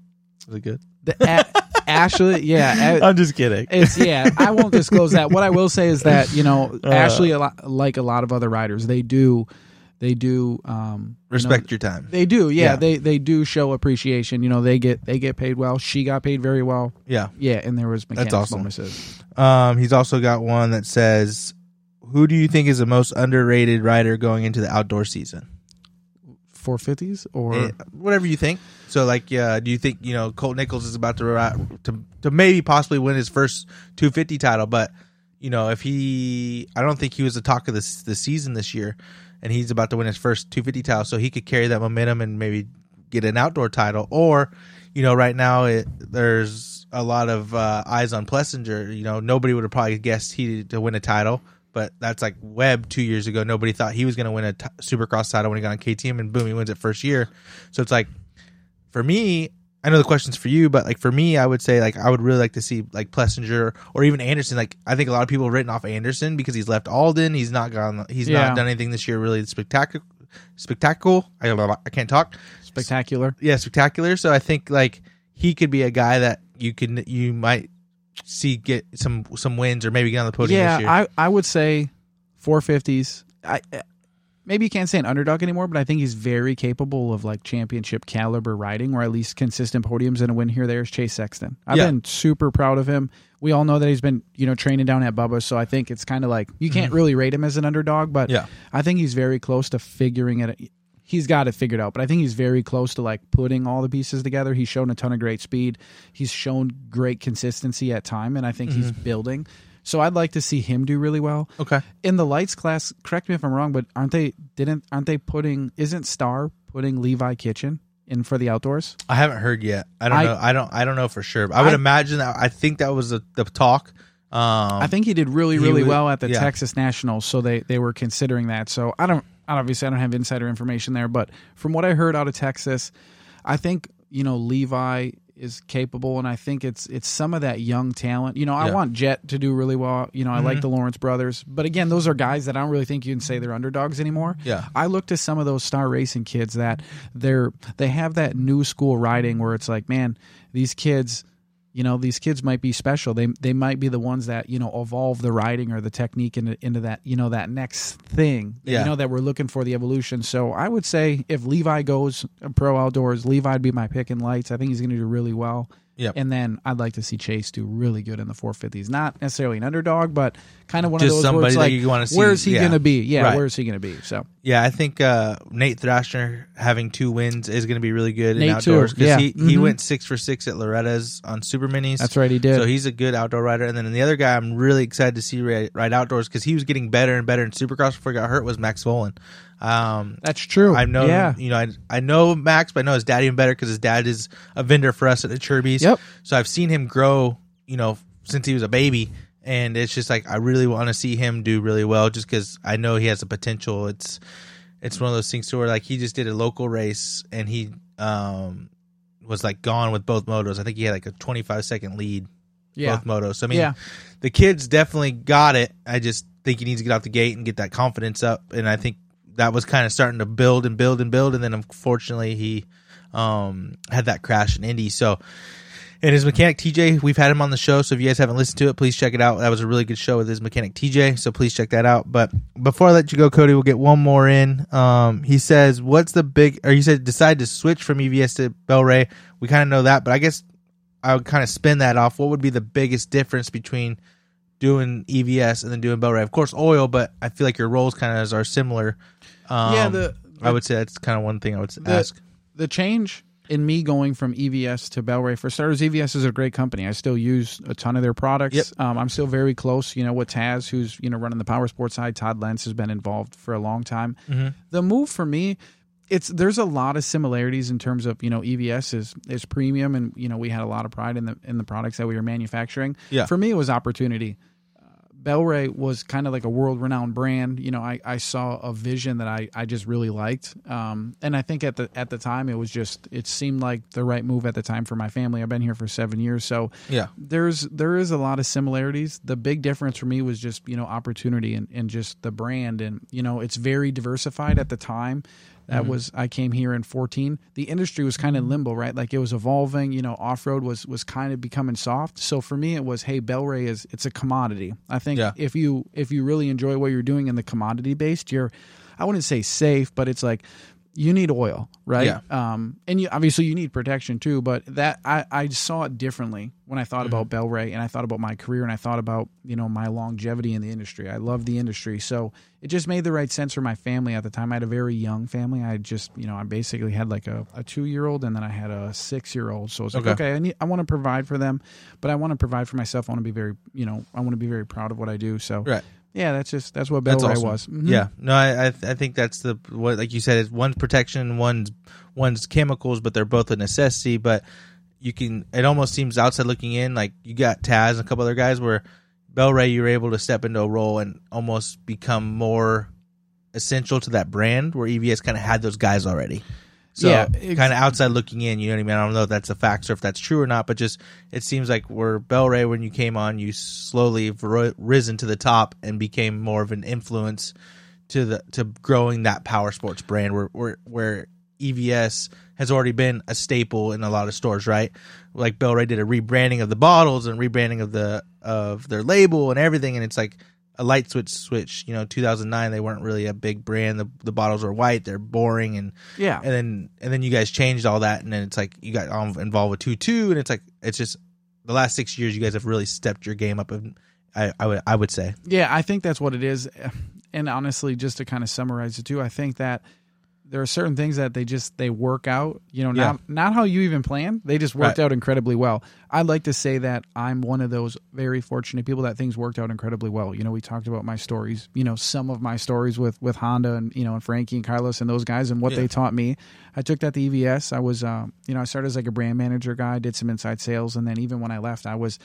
Was it good? The, a, Ashley, yeah, I'm just kidding. It's yeah. I won't disclose that. What I will say is that you know Uh. Ashley, a lot, like a lot of other riders, they do, they do um, you know, Respect your time. they do. Yeah, Yeah. they they do show appreciation. You know, they get they get paid well. She got paid very well. Yeah. Yeah, and there was that's awesome. bonuses. Um, he's also got one that says, "Who do you think is the most underrated rider going into the outdoor season?" Four fifties or Eh, whatever you think. So, like, uh, do you think you know Colt Nichols is about to to to maybe possibly win his first 250 title? But you know, if he, I don't think he was the talk of this the season this year, and he's about to win his first 250 title, so he could carry that momentum and maybe get an outdoor title. Or, you know, right now it, there's a lot of uh, eyes on Plessinger. You know, nobody would have probably guessed he to win a title. But that's like Webb two years ago. Nobody thought he was going to win a t- Supercross title when he got on KTM, and boom, he wins it first year. So it's like, for me, I know the question's for you, but like for me, I would say like I would really like to see like Plessinger or even Anderson. Like I think a lot of people have written off Anderson because he's left Aldon. He's not gone. He's Yeah. not done anything this year really spectacular. Spectacular. I, I can't talk. spectacular. Yeah, spectacular. So I think like he could be a guy that you can you might see get some some wins or maybe get on the podium Yeah, this year. I I would say four fifties. I maybe you can't say an underdog anymore, but I think he's very capable of like championship caliber riding, or at least consistent podiums and a win here. There's Chase Sexton. I've Yeah. been super proud of him. We all know that he's been you know training down at Bubba, so I think it's kind of like you can't really rate him as an underdog, but Mm-hmm. Yeah. I think he's very close to figuring it. He's got it figured out, but I think he's very close to like putting all the pieces together. He's shown a ton of great speed. He's shown great consistency at time, and I think he's Mm-hmm. building. So I'd like to see him do really well okay. in the lights class. Correct me if I'm wrong, but aren't they didn't aren't they putting isn't Star putting Levi Kitchen in for the outdoors? I haven't heard yet. I don't I- know. I don't. I don't know for sure. But I would I- imagine that. I think that was the, the talk. Um, I think he did really really well at the yeah. Texas Nationals, so they they were considering that. So I don't obviously I don't have insider information there, but from what I heard out of Texas, I think you know Levi is capable, and I think it's it's some of that young talent. You know, I Yeah. want Jet to do really well. You know, I like Mhm. the Lawrence brothers, but again, those are guys that I don't really think you can say they're underdogs anymore. Yeah. I look to some of those star racing kids that they're they have that new school riding where it's like, man, these kids, you know, these kids might be special. They they might be the ones that you know evolve the riding or the technique into into that you know that next thing. Yeah. You know that we're looking for the evolution. So I would say if Levi goes pro outdoors, Levi'd be my pick in lights. I think he's going to do really well. Yep. And then I'd like to see Chase do really good in the 450s. Not necessarily an underdog, but kind of one Just of those where somebody it's that like, you wanna see- where's he yeah. going to be? Yeah, Right. where's he going to be? So Yeah, I think uh, Nate Thrasher having two wins is going to be really good in Nate too, outdoors because yeah. he, he Mhm. went six for six at Loretta's on Super Minis. that's right, he did. So he's a good outdoor rider. And then the other guy I'm really excited to see ride, ride outdoors because he was getting better and better in Supercross before he got hurt was Max Vohland. Um, That's true. I know, Yeah. you know, I, I know Max, but I know his dad even better because his dad is a vendor for us at the Chirby's. Yep. So I've seen him grow, you know, since he was a baby, and it's just like I really want to see him do really well, just because I know he has the potential. It's it's one of those things to where like he just did a local race and he um was like gone with both motos. I think he had like a 25 second lead Yeah. both motos. So I mean, Yeah. the kid's definitely got it. I just think he needs to get out the gate and get that confidence up. And I think that was kind of starting to build and build and build. And then unfortunately he um, had that crash in Indy. So And his mechanic TJ, we've had him on the show, so if you guys haven't listened to it, please check it out. That was a really good show with his mechanic TJ, so please check that out. But before I let you go, Cody, we'll get one more in. Um, he says, "What's the big?" Or he said, "Decide to switch from EVS to Bel-Ray." We kind of know that, but I guess I would kind of spin that off. What would be the biggest difference between doing EVS and then doing Bel-Ray? Of course, oil, but I feel like your roles kind of are similar. Um, Yeah, the- I would say that's kind of one thing I would The- ask. the change in me going from EVS to Bel-Ray, for starters, EVS is a great company. I still use a ton of their products. Yep. Um, I'm still very close, you know, with Taz, who's you know running the power sports side. Todd Lentz has been involved for a long time. The move for me, it's there's a lot of similarities in terms of you know EVS is is premium, and you know we had a lot of pride in the in the products that we were manufacturing. Yeah. For me, it was opportunity. Bel-Ray was kind of like a world renowned brand. You know, I, I saw a vision that I, I just really liked. Um, and I think at the at the time it was just it seemed like the right move at the time for my family. I've been here for seven years, so Yeah. there's there is a lot of similarities. The big difference for me was just you know opportunity and, and just the brand and you know it's very diversified at the time. That mm-hmm. was I came here in 14. The industry was kind of mm-hmm. limbo, right? Like it was evolving. You know, off road was was kind of becoming soft. So for me, it was hey, Bel-Ray is it's a commodity. I think Yeah. if you if you really enjoy what you're doing in the commodity based, you're I wouldn't say safe, but it's like you need oil, right? Yeah. Um, and you obviously you need protection too. But that I, I saw it differently when I thought about Bel-Ray and I thought about my career and I thought about you know my longevity in the industry. I love the industry, so it just made the right sense for my family at the time. I had a very young family. I just you know I basically had like a, a two year old and then I had a six year old. So it's like Okay. okay, I need I want to provide for them, but I want to provide for myself. I want to be very you know I want to be very proud of what I do. So Right. Yeah, that's just that's what That's Bel-Ray awesome. was. Mhm. Yeah, no, I I, th- I think that's the what like you said is one's protection, one's one's chemicals, but they're both a necessity. But you can it almost seems outside looking in like you got Taz and a couple other guys where Bel-Ray you were able to step into a role and almost become more essential to that brand where EVS kind of had those guys already. So Yeah, kind of outside looking in, you know what I mean? I don't know if that's a fact or if that's true or not, but just it seems like where Bell Bel-Ray when you came on, you slowly have ri- risen to the top and became more of an influence to the to growing that power sports brand where where where EVS has already been a staple in a lot of stores, right? Like Bell Bel-Ray did a rebranding of the bottles and rebranding of the of their label and everything, and it's like a light switch switch. You know, 2009 they weren't really a big brand. The the bottles were white, they're boring, and Yeah. and then and then you guys changed all that, and then it's like you got all involved with TwoTwo, and it's like it's just the last six years you guys have really stepped your game up. And I, I would I would say Yeah, I think that's what it is. And honestly, just to kind of summarize it too, I think that there are certain things that they just they work out, you know, not not how you even plan They just worked Right. out incredibly well. I'd like to say that I'm one of those very fortunate people that things worked out incredibly well. You know, we talked about my stories, you know, some of my stories with with Honda and you know and Frankie and Carlos and those guys and what Yeah. they taught me. I took that to EVS. I was, um, you know, I started as like a brand manager guy, did some inside sales, and then even when I left, I was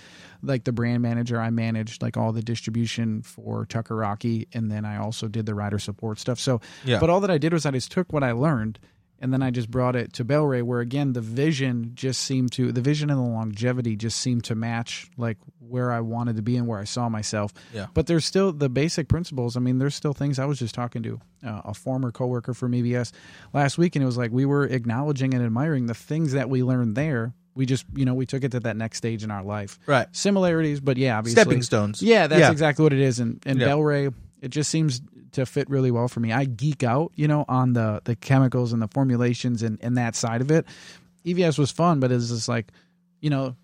like the brand manager. I managed like all the distribution for Tucker Rocky, and then I also did the rider support stuff. So, Yeah. but all that I did was I just took what I learned. And then I just brought it to Bel-Ray, where again the vision just seemed to the vision and the longevity just seemed to match like where I wanted to be and where I saw myself. Yeah. But there's still the basic principles. I mean, there's still things. I was just talking to uh, a former coworker from EVS last week, and it was like we were acknowledging and admiring the things that we learned there. We just, you know, we took it to that next stage in our life. right Similarities, but yeah, obviously stepping stones. yeah, that's Yeah. exactly what it is. And and Yeah. Bel-Ray, it just seems to fit really well for me. I geek out, you know, on the the chemicals and the formulations and and that side of it. EVS was fun, but it's just like, you know,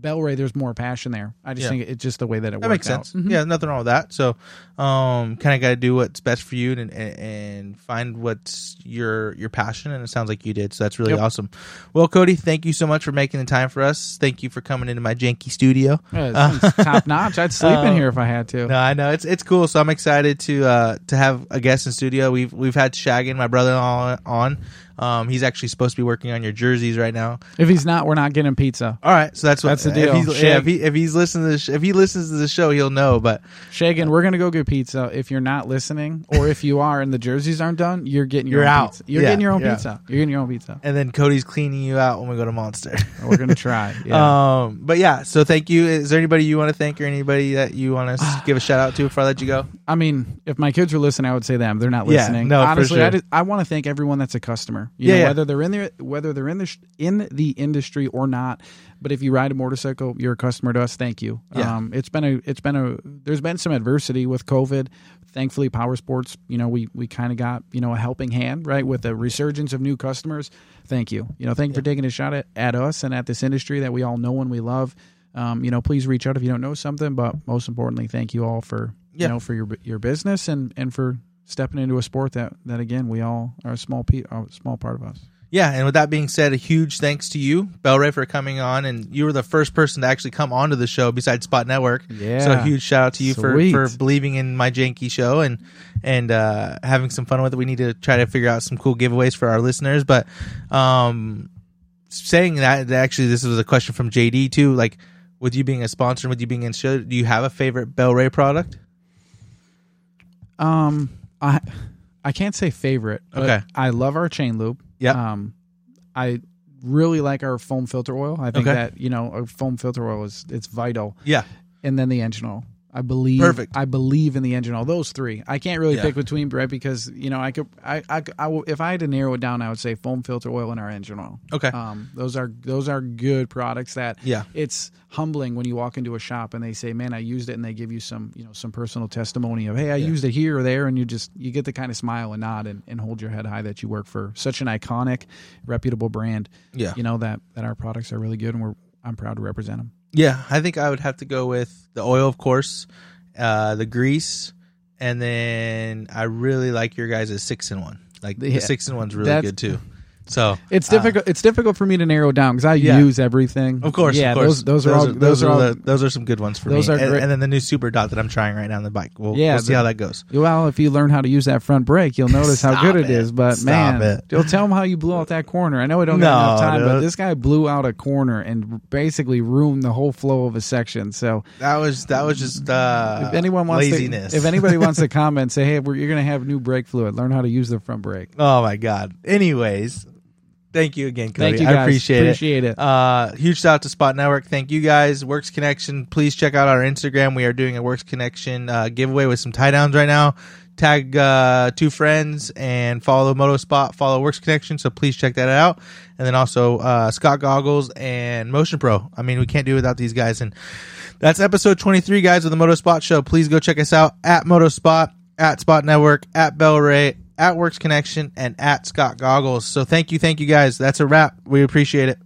Bel-Ray, there's more passion there. I just Yeah. think it's just the way that it That works That makes out. sense. Yeah, nothing wrong with that. So, um, kind of got to do what's best for you and, and and find what's your your passion. And it sounds like you did. So that's really Yep. awesome. Well, Cody, thank you so much for making the time for us. Thank you for coming into my janky studio. Yeah, it's top notch. I'd sleep in Um, here if I had to. No, I know it's it's cool. So I'm excited to uh to have a guest in studio. We've we've had Shaggin, my brother-in-law, on. Um, he's actually supposed to be working on your jerseys right now. If he's not, we're not getting pizza. All right, so that's what That's the deal. If he's, yeah, if, he, if he's listening to the sh- if he listens to the show, he'll know. But Shagan, we're gonna go get pizza. If you're not listening, or if you are and the jerseys aren't done, you're getting your You're own out. pizza. You're Yeah, getting your own yeah. pizza. You're getting your own pizza. and then Cody's cleaning you out when we go to Monster. We're gonna try. Yeah. Um, but yeah, so thank you. Is there anybody you want to thank or anybody that you want to give a shout out to before I let you go? I mean, if my kids were listening, I would say them. They're not listening. no, Honestly, sure. I, just- I want to thank everyone that's a customer. You Yeah, know, yeah. whether they're in there, whether they're in the sh- in the industry or not. But if you ride a motorcycle, you're a customer to us. Thank you. Yeah. Um, it's been a it's been a there's been some adversity with COVID. Thankfully, power sports, you know, we we kind of got you know a helping hand right with the resurgence of new customers. Thank you. You know, thank you for taking a shot at, at us and at this industry that we all know and we love. Um, you know, please reach out if you don't know something. But most importantly, thank you all for Yeah. you know for your your business and and for stepping into a sport that that again we all are a small pe- a small part of us. Yeah, and with that being said, a huge thanks to you, Bel-Ray, for coming on, and you were the first person to actually come onto the show besides Spot Network. Yeah. So a huge shout out to you for, Sweet. for believing in my janky show and and uh, having some fun with it. We need to try to figure out some cool giveaways for our listeners. But um, saying that, actually, this was a question from JD too. Like, with you being a sponsor, and with you being in show, do you have a favorite Bel-Ray product? Um, I I can't say favorite. But Okay. I love our chain lube. Yeah. Um, I really like our foam filter oil. I think Okay. that you know our foam filter oil is it's vital. Yeah. And then the engine oil. I believe Perfect. I believe in the engine oil. Those three. I can't really Yeah. pick between right because you know I could I, I I will- if I had to narrow it down I would say foam filter oil and our engine oil. Okay. Um, those are those are good products that Yeah. it's humbling when you walk into a shop and they say, "Man, I used it," and they give you some, you know, some personal testimony of, "Hey, I Yeah. used it here or there," and you just you get the kind of smile and nod and, and hold your head high that you work for such an iconic, reputable brand. Yeah. You know that that our products are really good, and we're I'm proud to represent them. Yeah, I think I would have to go with the oil, of course, uh, the grease, and then I really like your guys' six in one. Like the Yeah. six in one's really That's- good too. So It's uh, difficult. it's difficult for me to narrow down because I Yeah. use everything. Of course, yeah. of course. Those those are all those, are all. the, those are some good ones for those me. are and, great. and then the new super dot that I'm trying right now on the bike. We'll, Yeah, we'll see the- how that goes. well, if you learn how to use that front brake, you'll notice how good it it. is. But Stop man, it. you'll tell them how you blew out that corner. I know we don't No, have enough time, but this guy blew out a corner and basically ruined the whole flow of a section. So That was that was just uh, if anyone wants laziness. to, if anybody wants to comment, say, hey, we're, you're going to have new brake fluid. Learn how to use the front brake. oh my god. Anyways, thank you again, Cody. Thank you, guys. I appreciate, Appreciate it. it. Uh, huge shout out to Spot Network. Thank you guys. Works Connection. Please check out our Instagram. We are doing a Works Connection uh, giveaway with some tie downs right now. Tag uh, two friends and follow Moto Spot. Follow Works Connection. So please check that out. And then also uh, Scott Goggles and Motion Pro. I mean, we can't do without these guys. And that's episode 23, guys, of the Moto Spot Show. Please go check us out at Moto Spot, at Spot Network, at Bel-Ray, at Works Connection, and at Scott Goggles. So thank you, thank you guys. That's a wrap. We appreciate it.